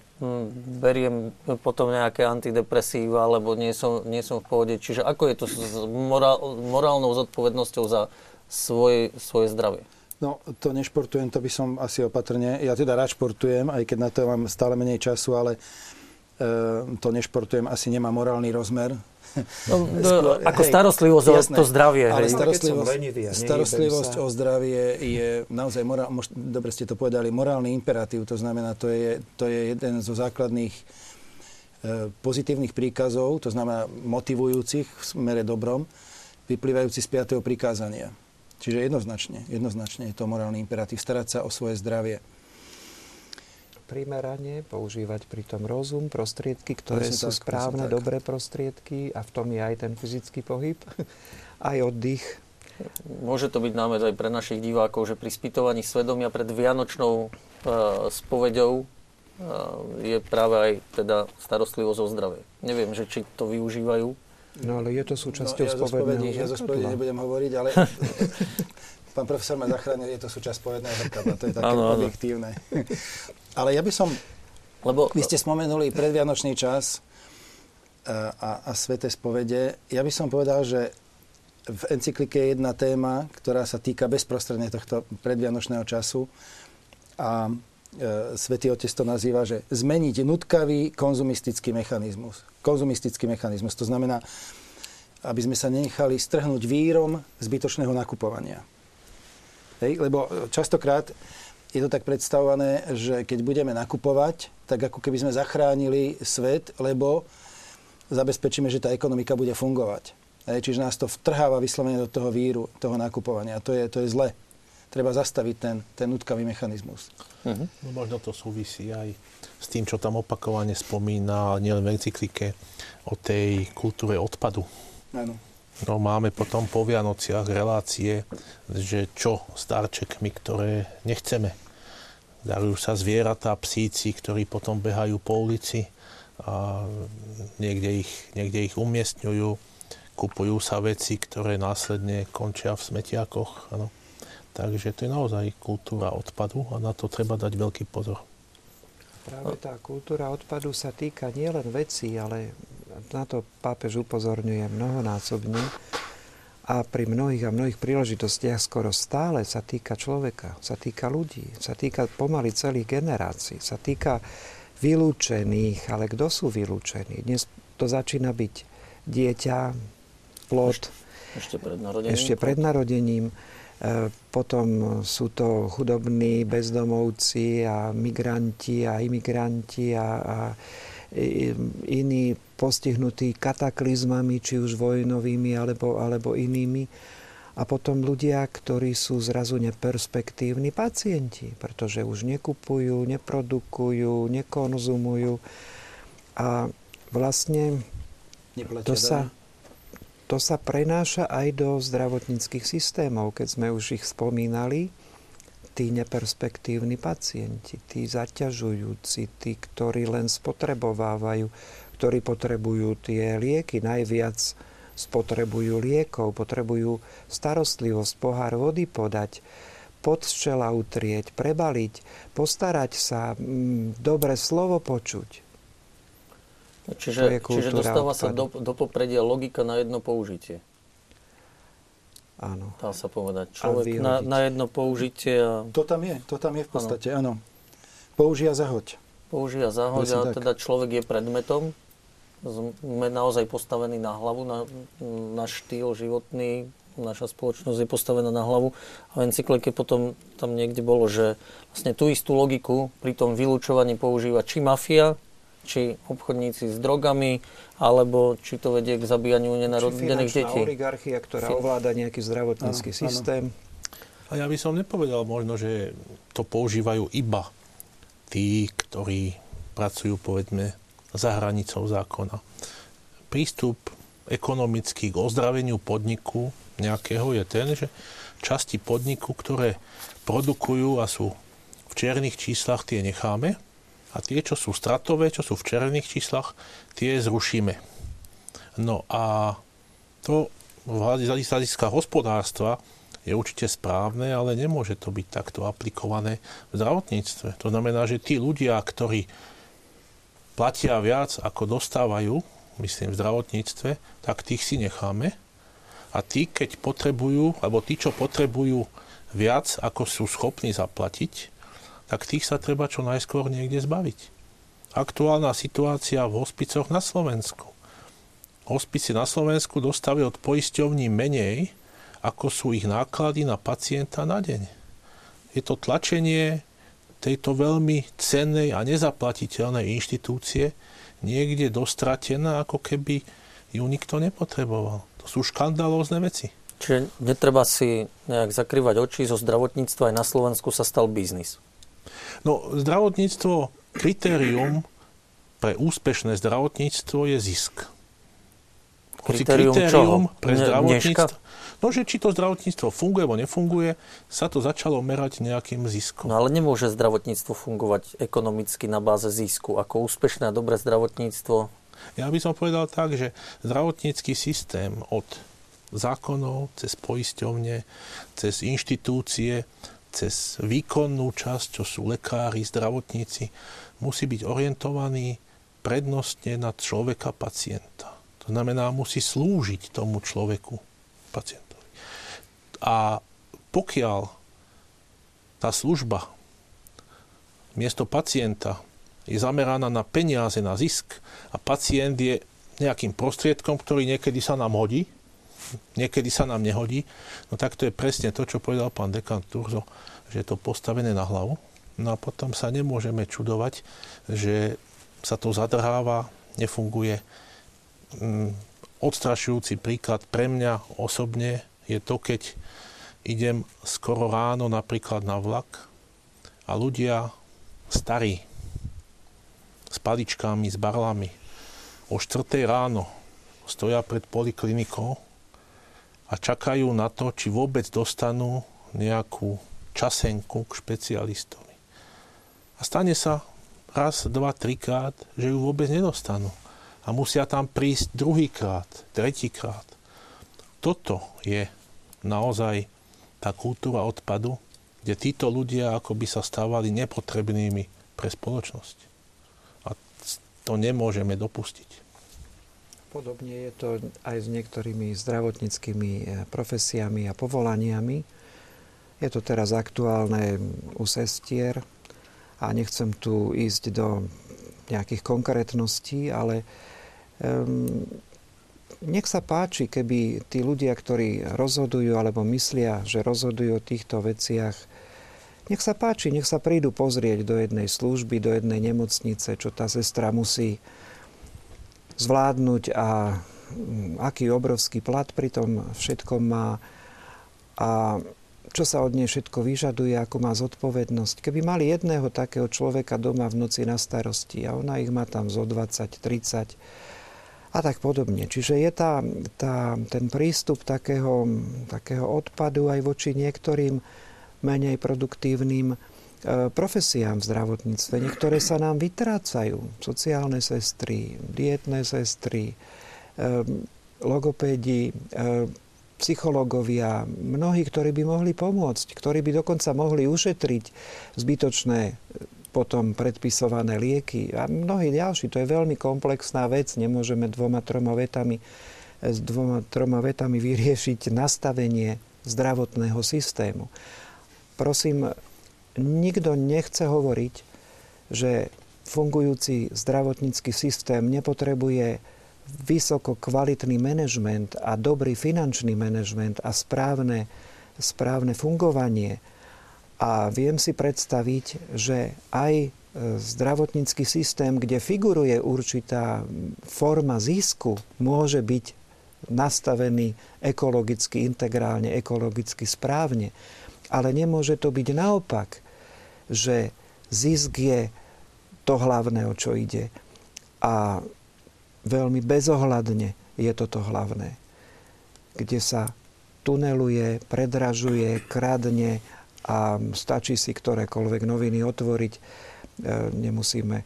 beriem potom nejaké antidepresíva, alebo nie som, nie som v pohode. Čiže ako je to s morál, morálnou zodpovednosťou za svoje, svoje zdravie? No, to nešportujem, to by som asi opatrne. Ja teda rád športujem, aj keď na to mám stále menej času, ale to nešportujem, asi nemá morálny rozmer. No, Skôr, ako hej, starostlivosť jasné, o to zdravie. Ale hej. starostlivosť, lenivý, starostlivosť o zdravie je naozaj, morál, dobre ste to povedali, morálny imperatív. To znamená, to je, to je jeden zo základných e, pozitívnych príkazov, to znamená motivujúcich v smere dobrom, vyplývajúci z 5. prikázania. Čiže jednoznačne, jednoznačne je to morálny imperatív, starať sa o svoje zdravie primerane, používať pritom rozum, prostriedky, ktoré presne sú tak, správne, dobré prostriedky a v tom je aj ten fyzický pohyb, aj oddych. Môže to byť námed aj pre našich divákov, že pri spýtovaní svedomia pred Vianočnou uh, spoveďou uh, je práve aj teda starostlivosť o zdravie. Neviem, že či to využívajú. No ale je to súčasťou no, ja spovedného Ja zo spovedí nebudem hovoriť, ale pán profesor ma zachránil, je to súčasť povedného zrkadla, to je také ano, objektívne. Ale ja by som, lebo vy ste spomenuli predvianočný čas a, e, a, a sveté spovede. Ja by som povedal, že v encyklike je jedna téma, ktorá sa týka bezprostredne tohto predvianočného času a e, Svetý Otec to nazýva, že zmeniť nutkavý konzumistický mechanizmus. Konzumistický mechanizmus, to znamená, aby sme sa nenechali strhnúť vírom zbytočného nakupovania. Hej? Lebo častokrát je to tak predstavované, že keď budeme nakupovať, tak ako keby sme zachránili svet, lebo zabezpečíme, že tá ekonomika bude fungovať. Hej, čiže nás to vtrháva vyslovene do toho víru, toho nakupovania. A to je, to je zle. Treba zastaviť ten, ten nutkavý mechanizmus. Uh-huh. No možno to súvisí aj s tým, čo tam opakovane spomína, nielen v encyklike, o tej kultúre odpadu. Áno. No, máme potom po Vianociach relácie, že čo s darčekmi, ktoré nechceme darujú sa zvieratá, psíci, ktorí potom behajú po ulici a niekde ich, niekde ich umiestňujú, kupujú sa veci, ktoré následne končia v smetiakoch. Ano. Takže to je naozaj kultúra odpadu a na to treba dať veľký pozor. Práve tá kultúra odpadu sa týka nielen vecí, ale na to pápež upozorňuje mnohonásobne a pri mnohých a mnohých príležitostiach skoro stále sa týka človeka, sa týka ľudí, sa týka pomaly celých generácií, sa týka vylúčených, ale kto sú vylúčení? Dnes to začína byť dieťa, plod, ešte, pred narodením. Ešte pred narodením. E, potom sú to chudobní bezdomovci a migranti a imigranti a, a iní postihnutí kataklizmami, či už vojnovými alebo, alebo inými. A potom ľudia, ktorí sú zrazu neperspektívni pacienti, pretože už nekupujú, neprodukujú, nekonzumujú. A vlastne to sa, to sa prenáša aj do zdravotníckých systémov, keď sme už ich spomínali tí neperspektívni pacienti, tí zaťažujúci, tí, ktorí len spotrebovávajú, ktorí potrebujú tie lieky najviac spotrebujú liekov, potrebujú starostlivosť, pohár vody podať, pod čela utrieť, prebaliť, postarať sa, m, mm, dobre slovo počuť. Čiže, čiže dostáva odpadu. sa do, do popredia logika na jedno použitie. Áno. Dá sa povedať. Človek na, na jedno použitie. A... To tam je, to tam je v podstate, áno. Použia zahoď. Použia zahoď a teda človek je predmetom. Sme naozaj postavení na hlavu, na, na štýl životný, naša spoločnosť je postavená na hlavu. A v encyklike potom tam niekde bolo, že vlastne tú istú logiku pri tom vylúčovaní používa či mafia, či obchodníci s drogami, alebo či to vedie k zabíjaniu nenarodených detí. Či oligarchia, ktorá ovláda nejaký zdravotnícky áno, systém. Áno. A ja by som nepovedal možno, že to používajú iba tí, ktorí pracujú, povedzme, za hranicou zákona. Prístup ekonomický k ozdraveniu podniku nejakého je ten, že časti podniku, ktoré produkujú a sú v čiernych číslach, tie necháme a tie, čo sú stratové, čo sú v červených číslach, tie zrušíme. No a to z hľadiska hospodárstva je určite správne, ale nemôže to byť takto aplikované v zdravotníctve. To znamená, že tí ľudia, ktorí platia viac, ako dostávajú, myslím v zdravotníctve, tak tých si necháme. A tí, keď potrebujú, alebo tí, čo potrebujú viac, ako sú schopní zaplatiť, tak tých sa treba čo najskôr niekde zbaviť. Aktuálna situácia v hospicoch na Slovensku. Hospici na Slovensku dostali od poisťovní menej, ako sú ich náklady na pacienta na deň. Je to tlačenie tejto veľmi cennej a nezaplatiteľnej inštitúcie niekde dostratená, ako keby ju nikto nepotreboval. To sú škandalózne veci. Čiže netreba si nejak zakrývať oči, zo zdravotníctva aj na Slovensku sa stal biznis. No, zdravotníctvo, kritérium pre úspešné zdravotníctvo je zisk. Hoci kritérium, kritérium pre zdravotníctvo... No, že či to zdravotníctvo funguje alebo nefunguje, sa to začalo merať nejakým ziskom. No ale nemôže zdravotníctvo fungovať ekonomicky na báze zisku. Ako úspešné a dobré zdravotníctvo? Ja by som povedal tak, že zdravotnícky systém od zákonov, cez poisťovne, cez inštitúcie, cez výkonnú časť, čo sú lekári, zdravotníci, musí byť orientovaný prednostne na človeka pacienta. To znamená, musí slúžiť tomu človeku, pacientovi. A pokiaľ tá služba miesto pacienta je zameraná na peniaze, na zisk a pacient je nejakým prostriedkom, ktorý niekedy sa nám hodí, niekedy sa nám nehodí, no tak to je presne to, čo povedal pán dekan Turzo, že je to postavené na hlavu. No a potom sa nemôžeme čudovať, že sa to zadrháva, nefunguje. Mm, odstrašujúci príklad pre mňa osobne je to, keď idem skoro ráno napríklad na vlak a ľudia starí s paličkami, s barlami o 4 ráno stoja pred poliklinikou a čakajú na to, či vôbec dostanú nejakú časenku k špecialistovi. A stane sa raz, dva, trikrát, že ju vôbec nedostanú. A musia tam prísť druhýkrát, tretíkrát. Toto je naozaj tá kultúra odpadu, kde títo ľudia ako by sa stávali nepotrebnými pre spoločnosť. A to nemôžeme dopustiť. Podobne je to aj s niektorými zdravotníckými eh, profesiami a povolaniami. Je to teraz aktuálne u sestier a nechcem tu ísť do nejakých konkrétností, ale um, nech sa páči, keby tí ľudia, ktorí rozhodujú alebo myslia, že rozhodujú o týchto veciach, nech sa páči, nech sa prídu pozrieť do jednej služby, do jednej nemocnice, čo tá sestra musí zvládnuť a mm, aký obrovský plat pri tom všetkom má a čo sa od nej všetko vyžaduje, ako má zodpovednosť. Keby mali jedného takého človeka doma v noci na starosti a ona ich má tam zo 20, 30 a tak podobne. Čiže je tá, tá, ten prístup takého, takého odpadu aj voči niektorým menej produktívnym profesiám v zdravotníctve. Niektoré sa nám vytrácajú. Sociálne sestry, dietné sestry, e, logopédi, e, psychológovia, mnohí, ktorí by mohli pomôcť, ktorí by dokonca mohli ušetriť zbytočné potom predpisované lieky a mnohí ďalší. To je veľmi komplexná vec. Nemôžeme dvoma, troma vetami, s dvoma, troma vetami vyriešiť nastavenie zdravotného systému. Prosím, nikto nechce hovoriť, že fungujúci zdravotnícky systém nepotrebuje vysoko kvalitný manažment a dobrý finančný manažment a správne, správne fungovanie. A viem si predstaviť, že aj zdravotnícky systém, kde figuruje určitá forma zisku, môže byť nastavený ekologicky, integrálne, ekologicky správne. Ale nemôže to byť naopak, že zisk je to hlavné, o čo ide. A veľmi bezohľadne je toto hlavné. Kde sa tuneluje, predražuje, kradne a stačí si ktorékoľvek noviny otvoriť E, nemusíme e,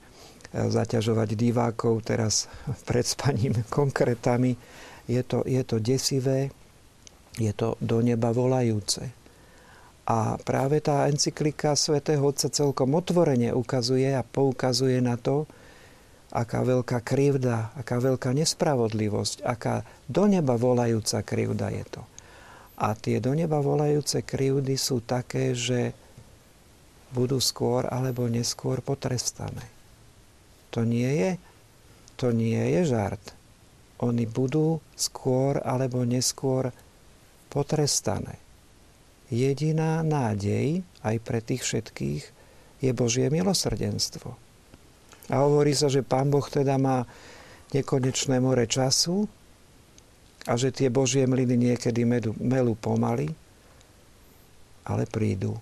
zaťažovať divákov teraz pred spaním konkrétami. Je to, je to desivé, je to do neba volajúce. A práve tá encyklika svätého Otca celkom otvorene ukazuje a poukazuje na to, aká veľká krivda, aká veľká nespravodlivosť, aká do neba volajúca krivda je to. A tie do neba volajúce krivdy sú také, že budú skôr alebo neskôr potrestané. To nie je, to nie je žart. Oni budú skôr alebo neskôr potrestané. Jediná nádej aj pre tých všetkých je Božie milosrdenstvo. A hovorí sa, že Pán Boh teda má nekonečné more času a že tie Božie mlyny niekedy melú pomaly, ale prídu.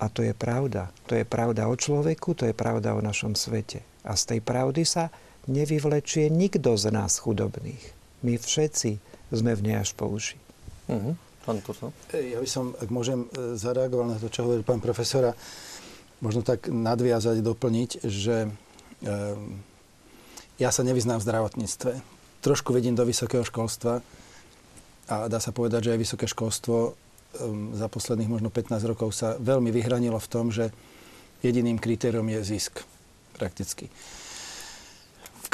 A to je pravda. To je pravda o človeku, to je pravda o našom svete. A z tej pravdy sa nevyvlečie nikto z nás chudobných. My všetci sme v nej až po uši. Uh-huh. Pán Ja by som, ak môžem, e, zareagoval na to, čo hovoril pán profesora, možno tak nadviazať, doplniť, že um, ja sa nevyznám v zdravotníctve. Trošku vidím do vysokého školstva a dá sa povedať, že aj vysoké školstvo za posledných možno 15 rokov sa veľmi vyhranilo v tom, že jediným kritériom je zisk prakticky.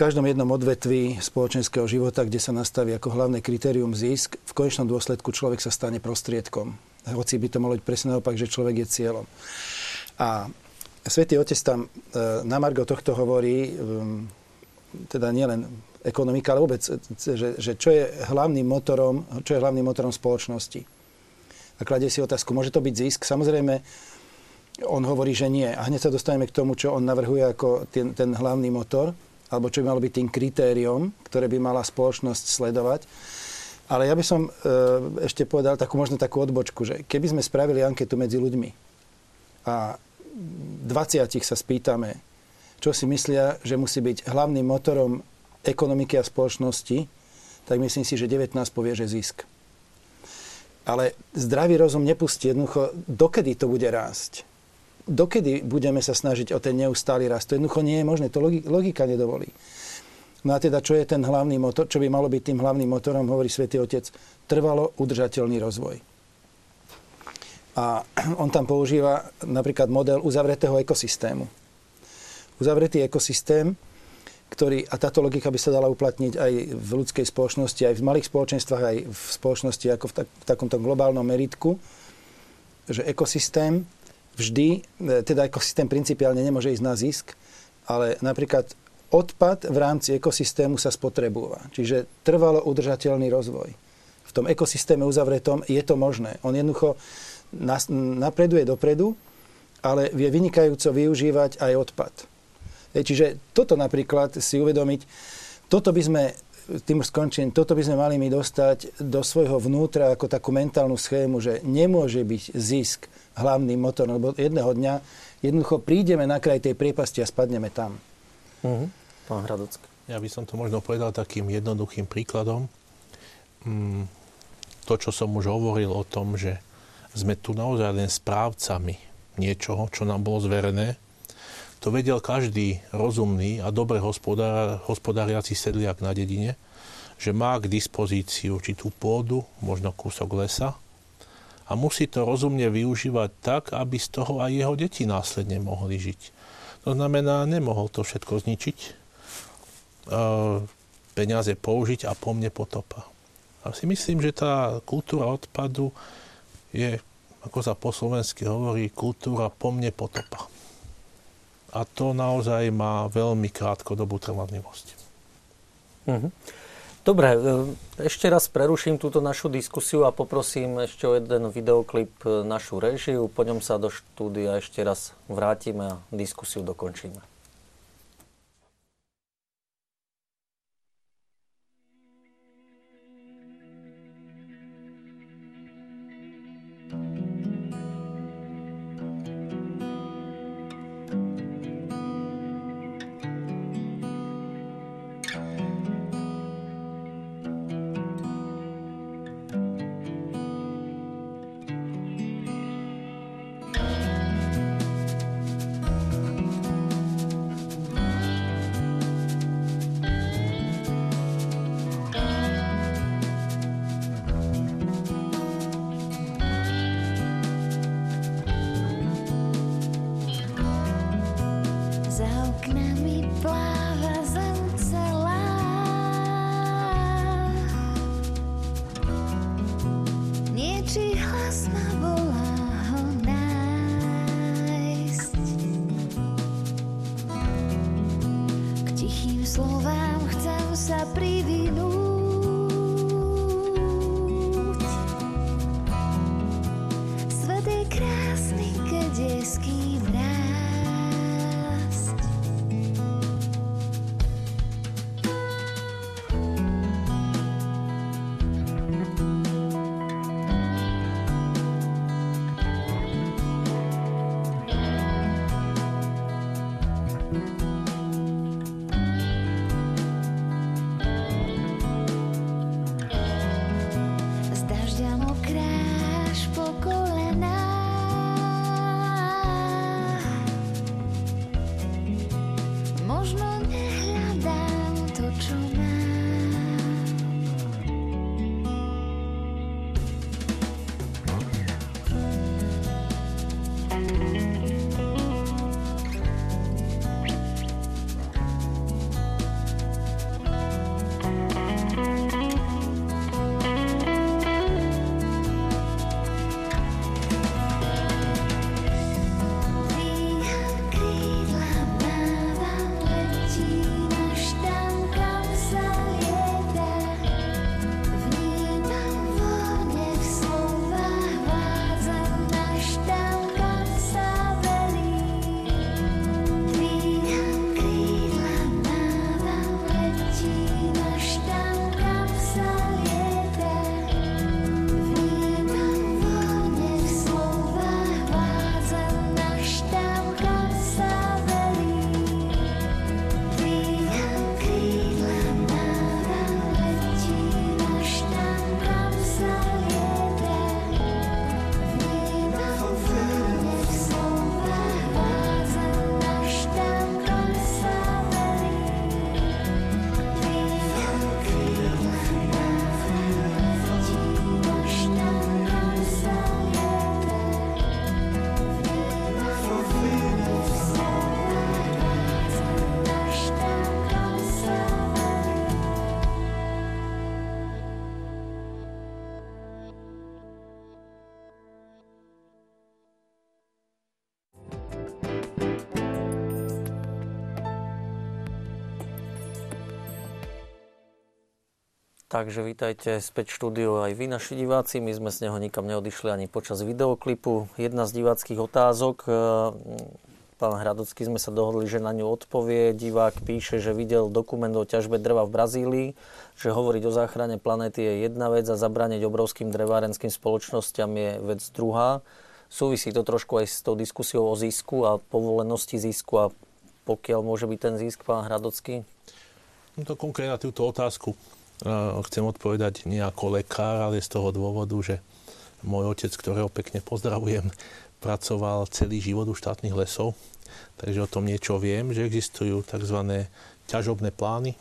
Každom jednom odvetví spoločenského života, kde sa nastaví ako hlavné kritérium zisk, v konečnom dôsledku človek sa stane prostriedkom. Hoci by to malo byť presne naopak, že človek je cieľom. A Svetý Otec tam e, na Margo tohto hovorí, um, teda nielen ekonomika, ale vôbec, že, že čo je hlavným motorom, čo je hlavným motorom spoločnosti a kladie si otázku, môže to byť zisk? Samozrejme, on hovorí, že nie. A hneď sa dostaneme k tomu, čo on navrhuje ako ten, ten hlavný motor, alebo čo by malo byť tým kritériom, ktoré by mala spoločnosť sledovať. Ale ja by som e, ešte povedal takú možno takú odbočku, že keby sme spravili anketu medzi ľuďmi a 20 sa spýtame, čo si myslia, že musí byť hlavným motorom ekonomiky a spoločnosti, tak myslím si, že 19 povie, že zisk. Ale zdravý rozum nepustí jednoducho, dokedy to bude rásť. Dokedy budeme sa snažiť o ten neustály rast. To jednoducho nie je možné, to logika nedovolí. No a teda, čo je ten hlavný motor, čo by malo byť tým hlavným motorom, hovorí svätý Otec, trvalo udržateľný rozvoj. A on tam používa napríklad model uzavretého ekosystému. Uzavretý ekosystém ktorý, a táto logika by sa dala uplatniť aj v ľudskej spoločnosti, aj v malých spoločenstvách, aj v spoločnosti ako v, tak, v takomto globálnom meritku, že ekosystém vždy, e, teda ekosystém principiálne nemôže ísť na zisk, ale napríklad odpad v rámci ekosystému sa spotrebúva. Čiže trvalo udržateľný rozvoj. V tom ekosystéme uzavretom je to možné. On jednoducho napreduje dopredu, ale vie vynikajúco využívať aj odpad. Čiže toto napríklad si uvedomiť, toto by sme, tým už skončím, toto by sme mali my dostať do svojho vnútra ako takú mentálnu schému, že nemôže byť zisk hlavným motorom, lebo jedného dňa jednoducho prídeme na kraj tej priepasti a spadneme tam. Uh-huh. Pán Hradocký. Ja by som to možno povedal takým jednoduchým príkladom. Mm, to, čo som už hovoril o tom, že sme tu naozaj len správcami niečoho, čo nám bolo zverené, to vedel každý rozumný a dobre hospodár, hospodáriaci sedliak na dedine, že má k dispozícii určitú pôdu, možno kúsok lesa a musí to rozumne využívať tak, aby z toho aj jeho deti následne mohli žiť. To znamená, nemohol to všetko zničiť, peniaze použiť a po mne potopa. A si myslím, že tá kultúra odpadu je, ako sa po slovensky hovorí, kultúra po mne potopa a to naozaj má veľmi krátkodobú trvanlivosť. Uh-huh. Dobre, e, ešte raz preruším túto našu diskusiu a poprosím ešte o jeden videoklip e, našu režiu. Po ňom sa do štúdia ešte raz vrátime a diskusiu dokončíme. Takže vítajte späť štúdiu aj vy, naši diváci. My sme z neho nikam neodišli ani počas videoklipu. Jedna z diváckých otázok. E, pán Hradocký sme sa dohodli, že na ňu odpovie. Divák píše, že videl dokument o ťažbe dreva v Brazílii, že hovoriť o záchrane planéty je jedna vec a zabrániť obrovským drevárenským spoločnosťam je vec druhá. Súvisí to trošku aj s tou diskusiou o zisku a povolenosti zisku a pokiaľ môže byť ten zisk, pán Hradocký? No to konkrétne na túto otázku chcem odpovedať nie ako lekár, ale z toho dôvodu, že môj otec, ktorého pekne pozdravujem, pracoval celý život u štátnych lesov, takže o tom niečo viem, že existujú tzv. ťažobné plány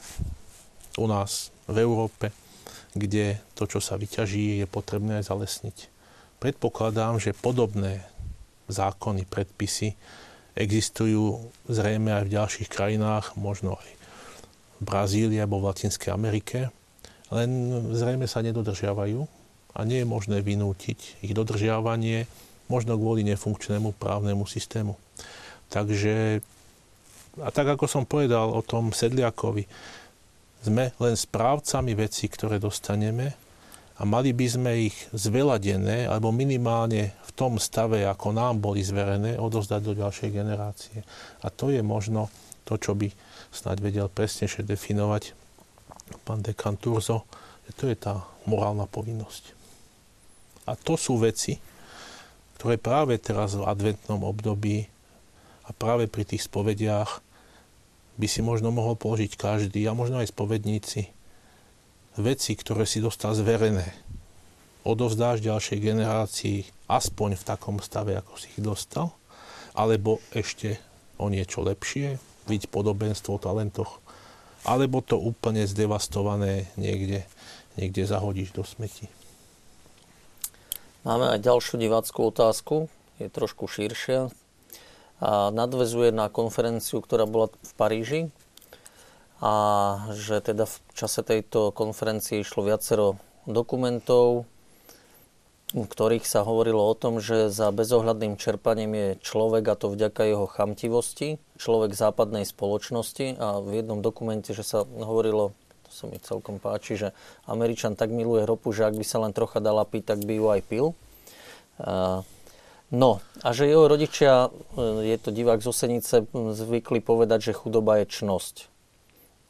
u nás v Európe, kde to, čo sa vyťaží, je potrebné aj zalesniť. Predpokladám, že podobné zákony, predpisy existujú zrejme aj v ďalších krajinách, možno aj v Brazílii alebo v Latinskej Amerike len zrejme sa nedodržiavajú a nie je možné vynútiť ich dodržiavanie možno kvôli nefunkčnému právnemu systému. Takže, a tak ako som povedal o tom Sedliakovi, Sme len správcami vecí, ktoré dostaneme a mali by sme ich zveladené, alebo minimálne v tom stave, ako nám boli zverené, odovzdať do ďalšej generácie. A to je možno to, čo by snáď vedel presnejšie definovať pán dekan Turzo, že to je tá morálna povinnosť. A to sú veci, ktoré práve teraz v adventnom období a práve pri tých spovediach by si možno mohol položiť každý, a možno aj spovedníci, veci, ktoré si dostal zverené. Odovzdáš ďalšej generácii aspoň v takom stave, ako si ich dostal, alebo ešte o niečo lepšie, vidť podobenstvo o talentoch, alebo to úplne zdevastované niekde, niekde zahodíš do smeti. Máme aj ďalšiu diváckú otázku, je trošku širšia a nadvezuje na konferenciu, ktorá bola v Paríži a že teda v čase tejto konferencie išlo viacero dokumentov, v ktorých sa hovorilo o tom, že za bezohľadným čerpaním je človek a to vďaka jeho chamtivosti, človek západnej spoločnosti a v jednom dokumente, že sa hovorilo to sa mi celkom páči, že Američan tak miluje ropu, že ak by sa len trocha dala piť, tak by ju aj pil. No, a že jeho rodičia, e, je to divák z Osenice, zvykli povedať, že chudoba je čnosť.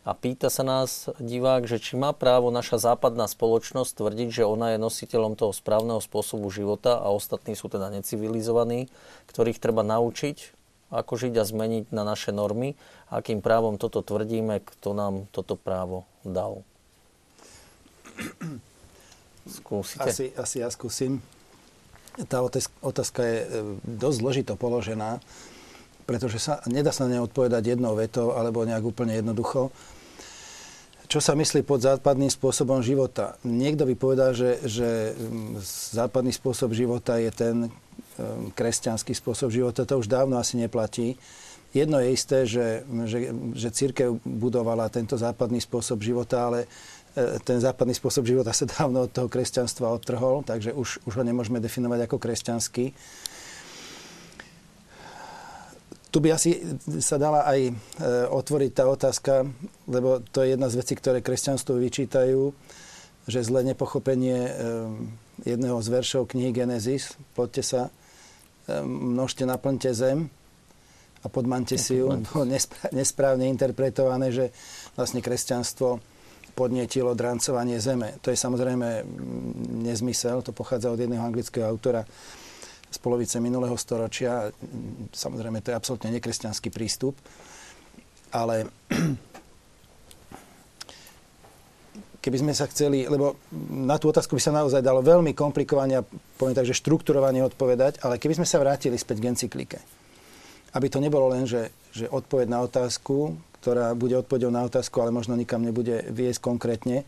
A pýta sa nás divák, že či má právo naša západná spoločnosť tvrdiť, že ona je nositeľom toho správneho spôsobu života a ostatní sú teda necivilizovaní, ktorých treba naučiť, ako žiť a zmeniť na naše normy. Akým právom toto tvrdíme, kto nám toto právo dal? Skúsite? Asi, asi ja skúsim. Tá otázka je e, dosť zložito položená, pretože sa, nedá sa na odpovedať jednou vetou alebo nejak úplne jednoducho. Čo sa myslí pod západným spôsobom života? Niekto by povedal, že, že západný spôsob života je ten e, kresťanský spôsob života. To už dávno asi neplatí. Jedno je isté, že, že, že církev budovala tento západný spôsob života, ale e, ten západný spôsob života sa dávno od toho kresťanstva odtrhol, takže už, už ho nemôžeme definovať ako kresťanský. Tu by asi sa dala aj e, otvoriť tá otázka, lebo to je jedna z vecí, ktoré kresťanstvo vyčítajú, že zlé nepochopenie e, jedného z veršov knihy Genesis, poďte sa, množte, naplňte zem, a podmante si ju, bolo nesprávne interpretované, že vlastne kresťanstvo podnietilo drancovanie zeme. To je samozrejme mm, nezmysel, to pochádza od jedného anglického autora z polovice minulého storočia. Samozrejme, to je absolútne nekresťanský prístup. Ale keby sme sa chceli, lebo na tú otázku by sa naozaj dalo veľmi komplikovane a poviem tak, že štrukturovane odpovedať, ale keby sme sa vrátili späť k encyklike aby to nebolo len, že, že odpoveď na otázku, ktorá bude odpovedou na otázku, ale možno nikam nebude viesť konkrétne.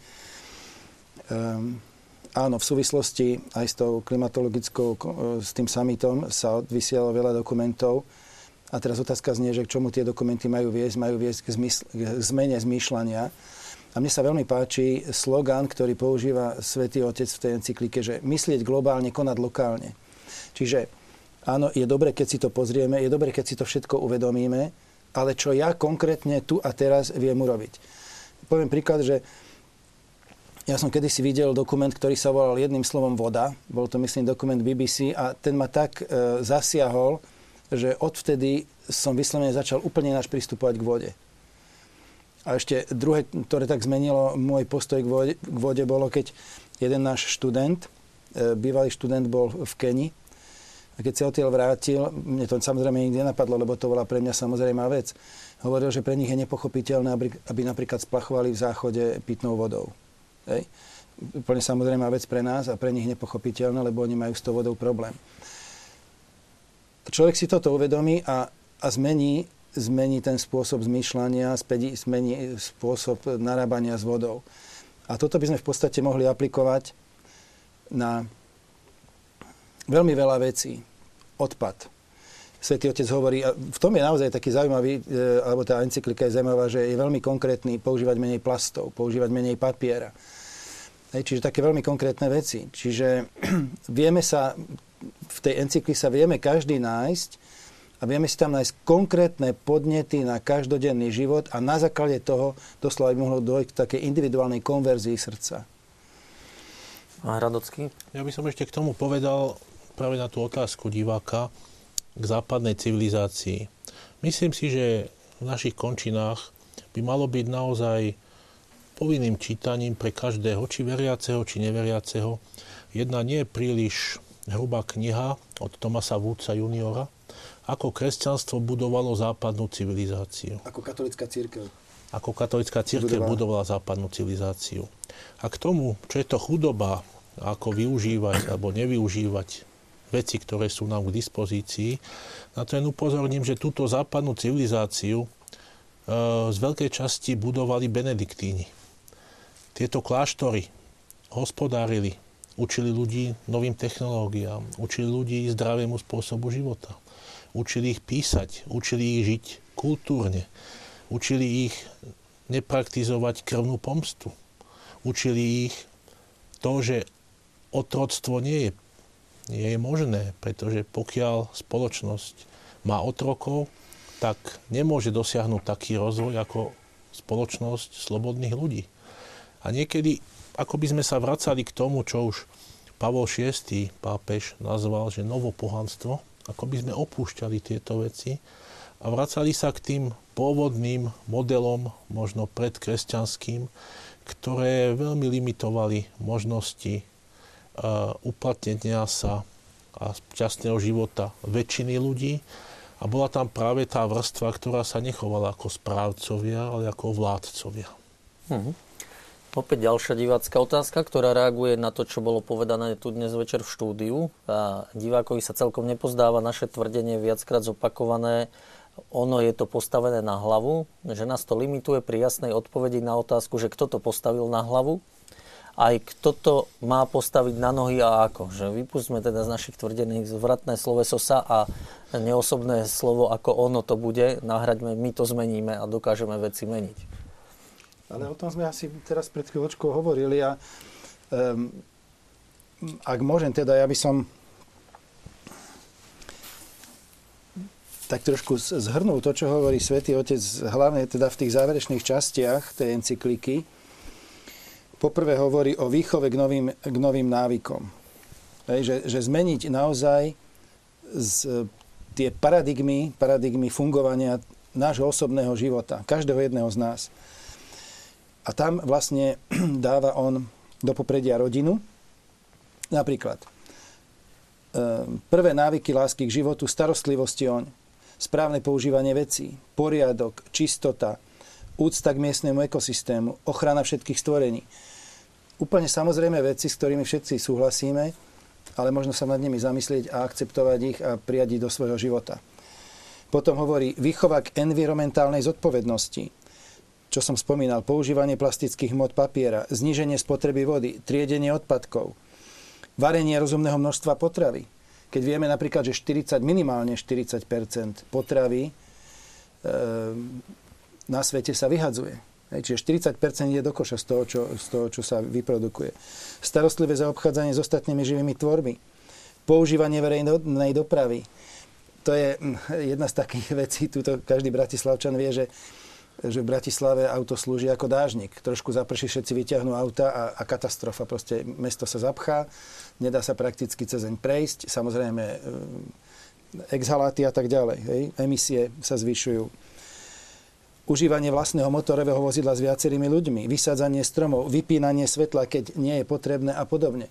Um, áno, v súvislosti aj s tou klimatologickou, e, s tým summitom sa vysielalo veľa dokumentov. A teraz otázka znie, že k čomu tie dokumenty majú viesť? Majú viesť k, zmysl- k zmene zmýšľania. A mne sa veľmi páči slogan, ktorý používa Svetý Otec v tej encyklike, že myslieť globálne, konať lokálne. Čiže Áno, je dobre, keď si to pozrieme, je dobre, keď si to všetko uvedomíme, ale čo ja konkrétne tu a teraz viem urobiť. Poviem príklad, že ja som kedysi videl dokument, ktorý sa volal jedným slovom voda. Bol to, myslím, dokument BBC a ten ma tak e, zasiahol, že odvtedy som vyslovene začal úplne ináč pristupovať k vode. A ešte druhé, ktoré tak zmenilo môj postoj k vode, k vode bolo, keď jeden náš študent, e, bývalý študent bol v Keni a keď sa odtiaľ vrátil, mne to samozrejme nikdy nenapadlo, lebo to bola pre mňa samozrejmá vec. Hovoril, že pre nich je nepochopiteľné, aby napríklad splachovali v záchode pitnou vodou. Hej? Úplne samozrejmá vec pre nás a pre nich nepochopiteľné, lebo oni majú s tou vodou problém. Človek si toto uvedomí a, a zmení, zmení ten spôsob zmýšľania, zmení spôsob narábania s vodou. A toto by sme v podstate mohli aplikovať na veľmi veľa vecí. Odpad. Svetý Otec hovorí, a v tom je naozaj taký zaujímavý, e, alebo tá encyklika je zaujímavá, že je veľmi konkrétny používať menej plastov, používať menej papiera. Hej, čiže také veľmi konkrétne veci. Čiže vieme sa, v tej encykli sa vieme každý nájsť, a vieme si tam nájsť konkrétne podnety na každodenný život a na základe toho doslova by mohlo dojsť k takej individuálnej konverzii srdca. A Hradocký? Ja by som ešte k tomu povedal práve na tú otázku diváka k západnej civilizácii. Myslím si, že v našich končinách by malo byť naozaj povinným čítaním pre každého, či veriaceho, či neveriaceho. Jedna nie je príliš hrubá kniha od Tomasa Woodsa juniora, ako kresťanstvo budovalo západnú civilizáciu. Ako katolická církev. Ako katolická církev budovala. budovala západnú civilizáciu. A k tomu, čo je to chudoba, ako využívať alebo nevyužívať veci, ktoré sú nám k dispozícii, na to len upozorním, že túto západnú civilizáciu e, z veľkej časti budovali benediktíni. Tieto kláštory hospodárili, učili ľudí novým technológiám, učili ľudí zdravému spôsobu života učili ich písať, učili ich žiť kultúrne, učili ich nepraktizovať krvnú pomstu. Učili ich to, že otroctvo nie je, nie je možné, pretože pokiaľ spoločnosť má otrokov, tak nemôže dosiahnuť taký rozvoj ako spoločnosť slobodných ľudí. A niekedy, ako by sme sa vracali k tomu, čo už Pavol VI, pápež, nazval, že novopohanstvo, ako by sme opúšťali tieto veci a vracali sa k tým pôvodným modelom, možno predkresťanským, ktoré veľmi limitovali možnosti uh, uplatnenia sa a šťastného života väčšiny ľudí. A bola tam práve tá vrstva, ktorá sa nechovala ako správcovia, ale ako vládcovia. Uh-huh. Opäť ďalšia divácká otázka, ktorá reaguje na to, čo bolo povedané tu dnes večer v štúdiu. A divákovi sa celkom nepozdáva naše tvrdenie viackrát zopakované. Ono je to postavené na hlavu, že nás to limituje pri jasnej odpovedi na otázku, že kto to postavil na hlavu, aj kto to má postaviť na nohy a ako. Že vypustíme teda z našich tvrdených zvratné sloveso sa a neosobné slovo ako ono to bude, nahraďme, my to zmeníme a dokážeme veci meniť. Ale o tom sme asi teraz pred chvíľočkou hovorili a um, ak môžem teda, ja by som tak trošku zhrnul to, čo hovorí Svetý Otec, hlavne teda v tých záverečných častiach tej encykliky. Poprvé hovorí o výchove k novým, k novým návykom. Hej, že, že zmeniť naozaj z, tie paradigmy, paradigmy fungovania nášho osobného života, každého jedného z nás. A tam vlastne dáva on do popredia rodinu. Napríklad ehm, prvé návyky lásky k životu, starostlivosti oň, správne používanie vecí, poriadok, čistota, úcta k miestnemu ekosystému, ochrana všetkých stvorení. Úplne samozrejme veci, s ktorými všetci súhlasíme, ale možno sa nad nimi zamyslieť a akceptovať ich a prijať ich do svojho života. Potom hovorí výchova k environmentálnej zodpovednosti, čo som spomínal, používanie plastických hmot papiera, zníženie spotreby vody, triedenie odpadkov, varenie rozumného množstva potravy. Keď vieme napríklad, že 40, minimálne 40 potravy e, na svete sa vyhadzuje. Čiže 40 ide do koša z toho, čo, z toho, čo sa vyprodukuje. Starostlivé zaobchádzanie s ostatnými živými tvormi. Používanie verejnej dopravy. To je hm, jedna z takých vecí, tuto každý bratislavčan vie, že že v Bratislave auto slúži ako dážnik. Trošku zaprší, všetci vyťahnú auta a, a katastrofa. Proste mesto sa zapchá, nedá sa prakticky cez deň prejsť. Samozrejme, e, exhaláty a tak ďalej. Hej. Emisie sa zvyšujú. Užívanie vlastného motorového vozidla s viacerými ľuďmi, vysádzanie stromov, vypínanie svetla, keď nie je potrebné a podobne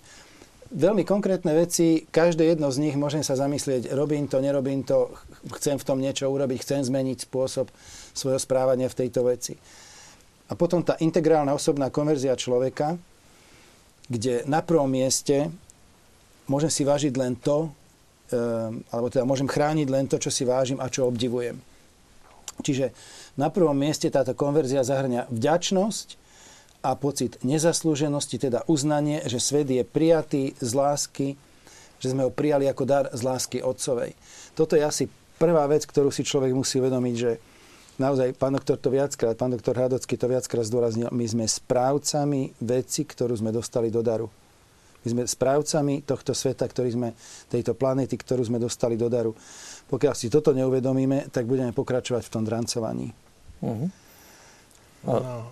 veľmi konkrétne veci, každé jedno z nich môžem sa zamyslieť, robím to, nerobím to, chcem v tom niečo urobiť, chcem zmeniť spôsob svojho správania v tejto veci. A potom tá integrálna osobná konverzia človeka, kde na prvom mieste môžem si vážiť len to, ehm, alebo teda môžem chrániť len to, čo si vážim a čo obdivujem. Čiže na prvom mieste táto konverzia zahrňa vďačnosť, a pocit nezaslúženosti, teda uznanie, že svet je prijatý z lásky, že sme ho prijali ako dar z lásky Otcovej. Toto je asi prvá vec, ktorú si človek musí uvedomiť, že naozaj pán doktor to viackrát, pán doktor Hadocký to viackrát zdôraznil, my sme správcami veci, ktorú sme dostali do daru. My sme správcami tohto sveta, ktorý sme, tejto planéty, ktorú sme dostali do daru. Pokiaľ si toto neuvedomíme, tak budeme pokračovať v tom drancovaní. Uh-huh. Na,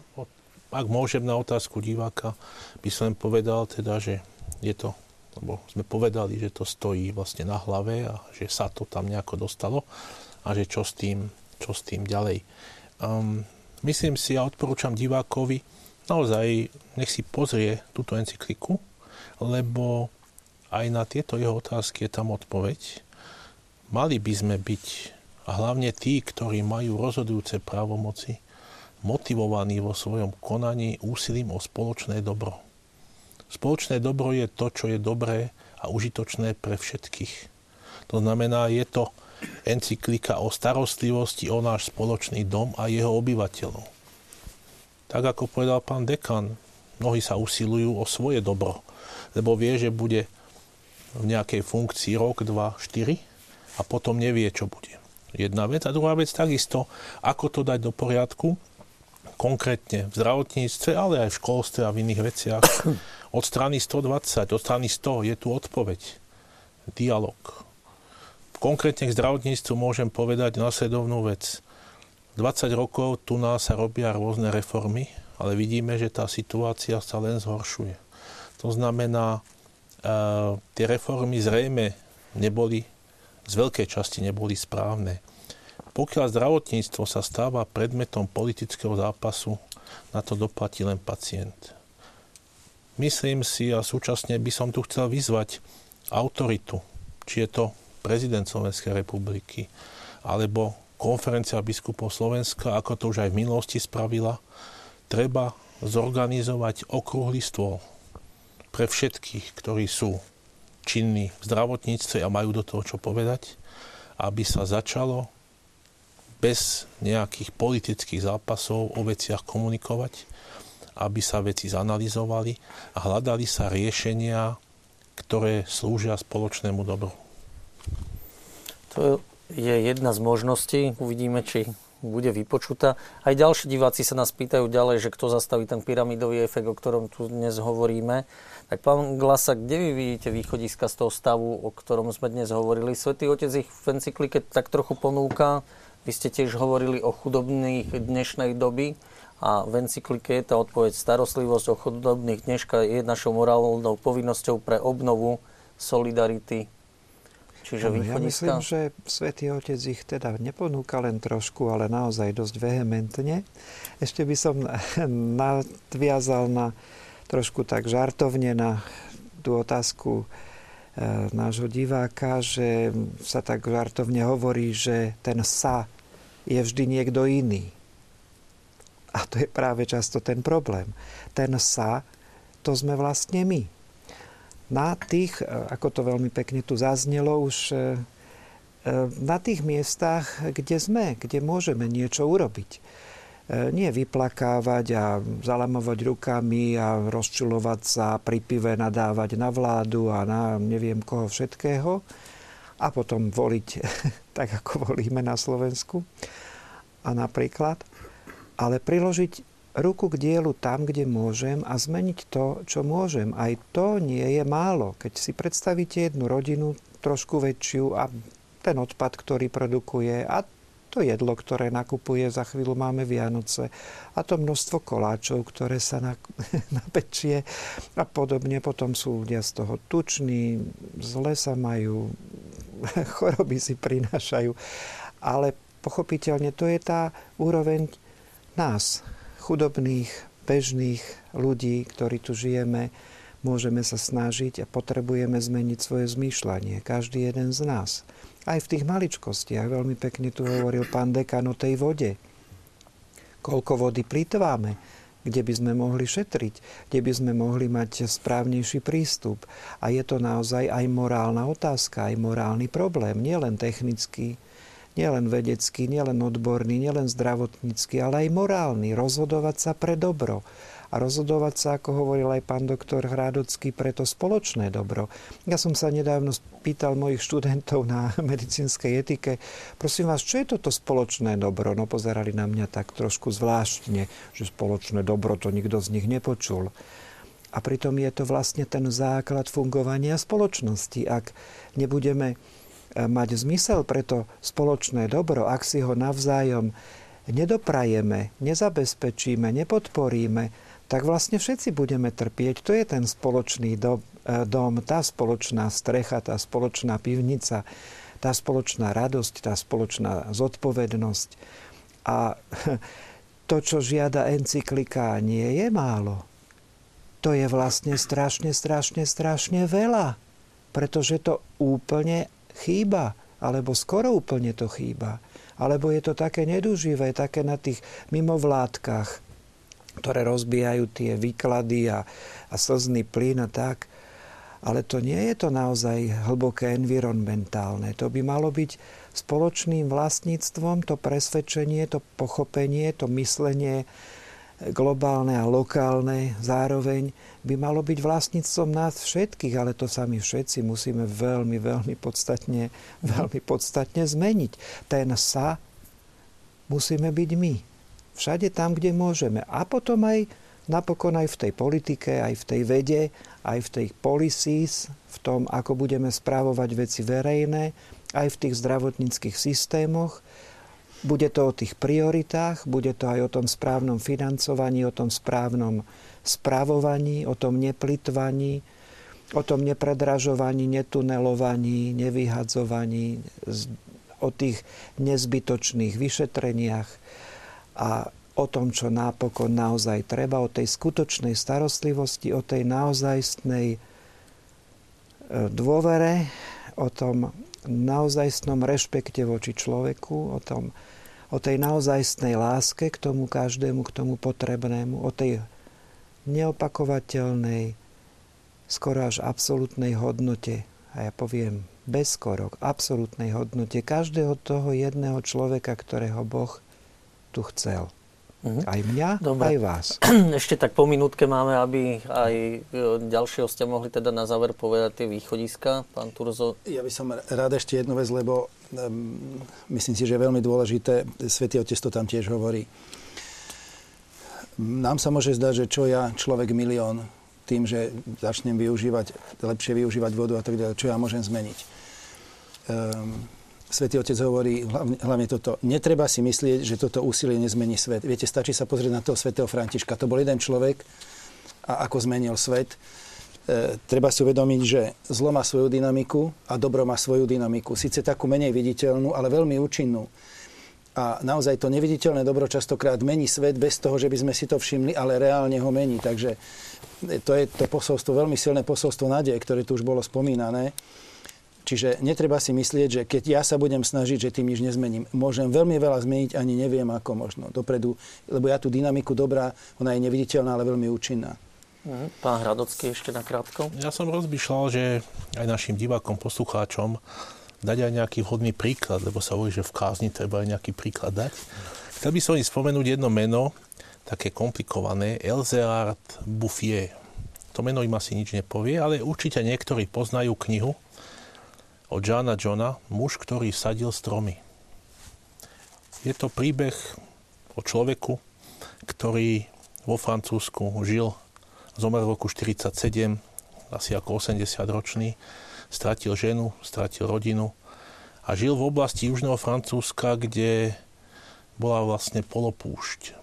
ak môžem na otázku diváka, by som povedal teda, že je to, lebo sme povedali, že to stojí vlastne na hlave a že sa to tam nejako dostalo a že čo s tým, čo s tým ďalej. Um, myslím si a odporúčam divákovi, naozaj nech si pozrie túto encykliku, lebo aj na tieto jeho otázky je tam odpoveď. Mali by sme byť, hlavne tí, ktorí majú rozhodujúce právomoci, motivovaní vo svojom konaní úsilím o spoločné dobro. Spoločné dobro je to, čo je dobré a užitočné pre všetkých. To znamená, je to encyklika o starostlivosti o náš spoločný dom a jeho obyvateľov. Tak ako povedal pán dekan, mnohí sa usilujú o svoje dobro, lebo vie, že bude v nejakej funkcii rok, dva, štyri a potom nevie, čo bude. Jedna vec. A druhá vec takisto, ako to dať do poriadku, konkrétne v zdravotníctve, ale aj v školstve a v iných veciach. Od strany 120, od strany 100 je tu odpoveď. Dialog. Konkrétne k zdravotníctvu môžem povedať následovnú vec. 20 rokov tu nás sa robia rôzne reformy, ale vidíme, že tá situácia sa len zhoršuje. To znamená, uh, tie reformy zrejme neboli, z veľkej časti neboli správne. Pokiaľ zdravotníctvo sa stáva predmetom politického zápasu, na to doplatí len pacient. Myslím si a súčasne by som tu chcel vyzvať autoritu, či je to prezident Slovenskej republiky, alebo konferencia biskupov Slovenska, ako to už aj v minulosti spravila, treba zorganizovať okrúhly stôl pre všetkých, ktorí sú činní v zdravotníctve a majú do toho čo povedať, aby sa začalo bez nejakých politických zápasov o veciach komunikovať, aby sa veci zanalizovali a hľadali sa riešenia, ktoré slúžia spoločnému dobru. Je jedna z možností. Uvidíme, či bude vypočutá. Aj ďalší diváci sa nás pýtajú ďalej, že kto zastaví ten pyramidový efekt, o ktorom tu dnes hovoríme. Tak pán Glasa, kde vy vidíte východiska z toho stavu, o ktorom sme dnes hovorili? Svetý Otec ich v encyklike tak trochu ponúka vy ste tiež hovorili o chudobných dnešnej doby a v encyklike je tá odpoveď starostlivosť o chudobných dneška je našou morálnou povinnosťou pre obnovu solidarity. Čiže no, Ja myslím, že Svetý Otec ich teda neponúka len trošku, ale naozaj dosť vehementne. Ešte by som nadviazal na trošku tak žartovne na tú otázku E, nášho diváka, že sa tak žartovne hovorí, že ten sa je vždy niekto iný. A to je práve často ten problém. Ten sa, to sme vlastne my. Na tých, e, ako to veľmi pekne tu zaznelo, už e, na tých miestach, kde sme, kde môžeme niečo urobiť nie vyplakávať a zalamovať rukami a rozčulovať sa, pri nadávať na vládu a na neviem koho všetkého a potom voliť tak, ako volíme na Slovensku. A napríklad, ale priložiť ruku k dielu tam, kde môžem a zmeniť to, čo môžem. Aj to nie je málo. Keď si predstavíte jednu rodinu trošku väčšiu a ten odpad, ktorý produkuje a to jedlo, ktoré nakupuje, za chvíľu máme Vianoce a to množstvo koláčov, ktoré sa napečie a podobne. Potom sú ľudia z toho tuční, zle sa majú, choroby si prinášajú. Ale pochopiteľne to je tá úroveň nás, chudobných, bežných ľudí, ktorí tu žijeme, môžeme sa snažiť a potrebujeme zmeniť svoje zmýšľanie. Každý jeden z nás aj v tých maličkostiach. Veľmi pekne tu hovoril pán dekan o tej vode. Koľko vody plýtváme, kde by sme mohli šetriť, kde by sme mohli mať správnejší prístup. A je to naozaj aj morálna otázka, aj morálny problém, nielen technický, nielen vedecký, nielen odborný, nielen zdravotnícky, ale aj morálny, rozhodovať sa pre dobro a rozhodovať sa, ako hovoril aj pán doktor Hrádocký, pre to spoločné dobro. Ja som sa nedávno pýtal mojich študentov na medicínskej etike, prosím vás, čo je toto spoločné dobro? No pozerali na mňa tak trošku zvláštne, že spoločné dobro to nikto z nich nepočul. A pritom je to vlastne ten základ fungovania spoločnosti. Ak nebudeme mať zmysel pre to spoločné dobro, ak si ho navzájom nedoprajeme, nezabezpečíme, nepodporíme, tak vlastne všetci budeme trpieť. To je ten spoločný dom, e, dom, tá spoločná strecha, tá spoločná pivnica, tá spoločná radosť, tá spoločná zodpovednosť. A to, čo žiada encyklika, nie je málo. To je vlastne strašne, strašne, strašne veľa. Pretože to úplne chýba. Alebo skoro úplne to chýba. Alebo je to také neduživé, také na tých mimovládkach, ktoré rozbijajú tie výklady a, a slzný plyn a tak. Ale to nie je to naozaj hlboké environmentálne. To by malo byť spoločným vlastníctvom, to presvedčenie, to pochopenie, to myslenie globálne a lokálne zároveň by malo byť vlastníctvom nás všetkých, ale to sami všetci musíme veľmi, veľmi podstatne, veľmi podstatne zmeniť. Ten sa musíme byť my. Všade tam, kde môžeme. A potom aj napokon aj v tej politike, aj v tej vede, aj v tej policies, v tom, ako budeme správovať veci verejné, aj v tých zdravotníckých systémoch. Bude to o tých prioritách, bude to aj o tom správnom financovaní, o tom správnom spravovaní, o tom neplitvaní, o tom nepredražovaní, netunelovaní, nevyhadzovaní, o tých nezbytočných vyšetreniach a o tom, čo nápokon naozaj treba, o tej skutočnej starostlivosti, o tej naozajstnej e, dôvere, o tom naozajstnom rešpekte voči človeku, o, tom, o tej naozajstnej láske k tomu každému, k tomu potrebnému, o tej neopakovateľnej, skoro až absolútnej hodnote, a ja poviem bez skoro, absolútnej hodnote každého toho jedného človeka, ktorého Boh tu chcel. Mm-hmm. Aj mňa, Dobre. aj vás. Ešte tak po minútke máme, aby aj e, ďalšie hostia mohli teda na záver povedať tie východiska. Pán Turzo. Ja by som rád ešte jednu vec, lebo um, myslím si, že je veľmi dôležité. Svetý Otec to tam tiež hovorí. Nám sa môže zdať, že čo ja, človek milión, tým, že začnem využívať, lepšie využívať vodu a tak ďalej, čo ja môžem zmeniť. Um, Svetý Otec hovorí hlavne, hlavne toto. Netreba si myslieť, že toto úsilie nezmení svet. Viete, stačí sa pozrieť na toho svetého Františka. To bol jeden človek a ako zmenil svet. E, treba si uvedomiť, že zlo má svoju dynamiku a dobro má svoju dynamiku. Sice takú menej viditeľnú, ale veľmi účinnú. A naozaj to neviditeľné dobro častokrát mení svet bez toho, že by sme si to všimli, ale reálne ho mení. Takže to je to posolstvo, veľmi silné posolstvo nádeje, ktoré tu už bolo spomínané. Čiže netreba si myslieť, že keď ja sa budem snažiť, že tým nič nezmením. Môžem veľmi veľa zmeniť, ani neviem ako možno dopredu, lebo ja tú dynamiku dobrá, ona je neviditeľná, ale veľmi účinná. Mhm. Pán Hradocký ešte na krátko. Ja som rozmýšľal, že aj našim divákom, poslucháčom dať aj nejaký vhodný príklad, lebo sa hovorí, že v kázni treba aj nejaký príklad dať. Chcel by som im spomenúť jedno meno, také komplikované, Elzeard Bouffier. To meno im asi nič nepovie, ale určite niektorí poznajú knihu od Johna Johna, muž, ktorý sadil stromy. Je to príbeh o človeku, ktorý vo Francúzsku žil, zomrel v roku 47, asi ako 80 ročný, stratil ženu, stratil rodinu a žil v oblasti južného Francúzska, kde bola vlastne polopúšť.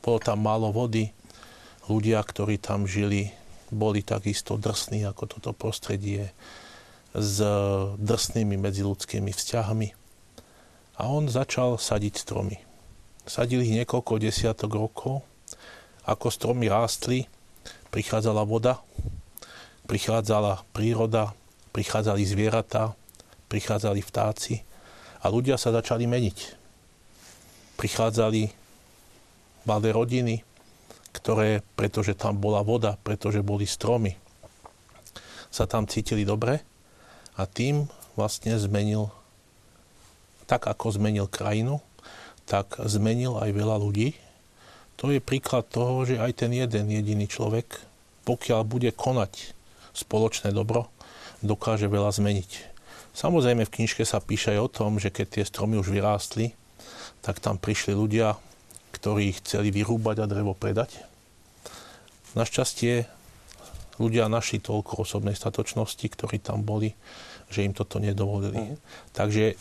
Bolo tam málo vody, ľudia, ktorí tam žili, boli takisto drsní ako toto prostredie s drsnými medziludskými vzťahmi. A on začal sadiť stromy. Sadil ich niekoľko desiatok rokov. Ako stromy rástli, prichádzala voda, prichádzala príroda, prichádzali zvieratá, prichádzali vtáci a ľudia sa začali meniť. Prichádzali malé rodiny, ktoré, pretože tam bola voda, pretože boli stromy, sa tam cítili dobre a tým vlastne zmenil, tak ako zmenil krajinu, tak zmenil aj veľa ľudí. To je príklad toho, že aj ten jeden jediný človek, pokiaľ bude konať spoločné dobro, dokáže veľa zmeniť. Samozrejme v knižke sa píše aj o tom, že keď tie stromy už vyrástli, tak tam prišli ľudia, ktorí chceli vyrúbať a drevo predať. Našťastie ľudia našli toľko osobnej statočnosti, ktorí tam boli, že im toto nedovolili. Mm. Takže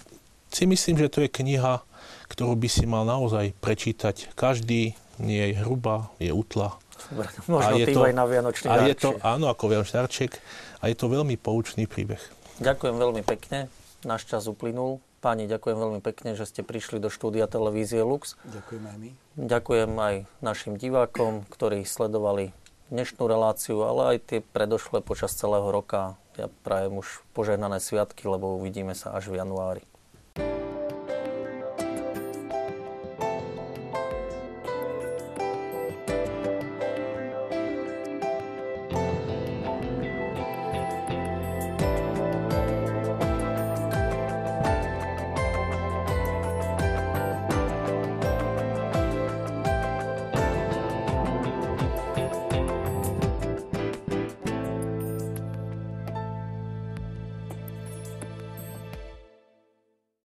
si myslím, že to je kniha, ktorú by si mal naozaj prečítať. Každý nie je hrubá, je utla. Možno a je to, aj na Vianočný a je to, Áno, ako Vianočný darček. A je to veľmi poučný príbeh. Ďakujem veľmi pekne. Náš čas uplynul. Páni, ďakujem veľmi pekne, že ste prišli do štúdia televízie Lux. Ďakujem aj my. Ďakujem aj našim divákom, ktorí sledovali dnešnú reláciu, ale aj tie predošlé počas celého roka. Ja prajem už požehnané sviatky, lebo uvidíme sa až v januári.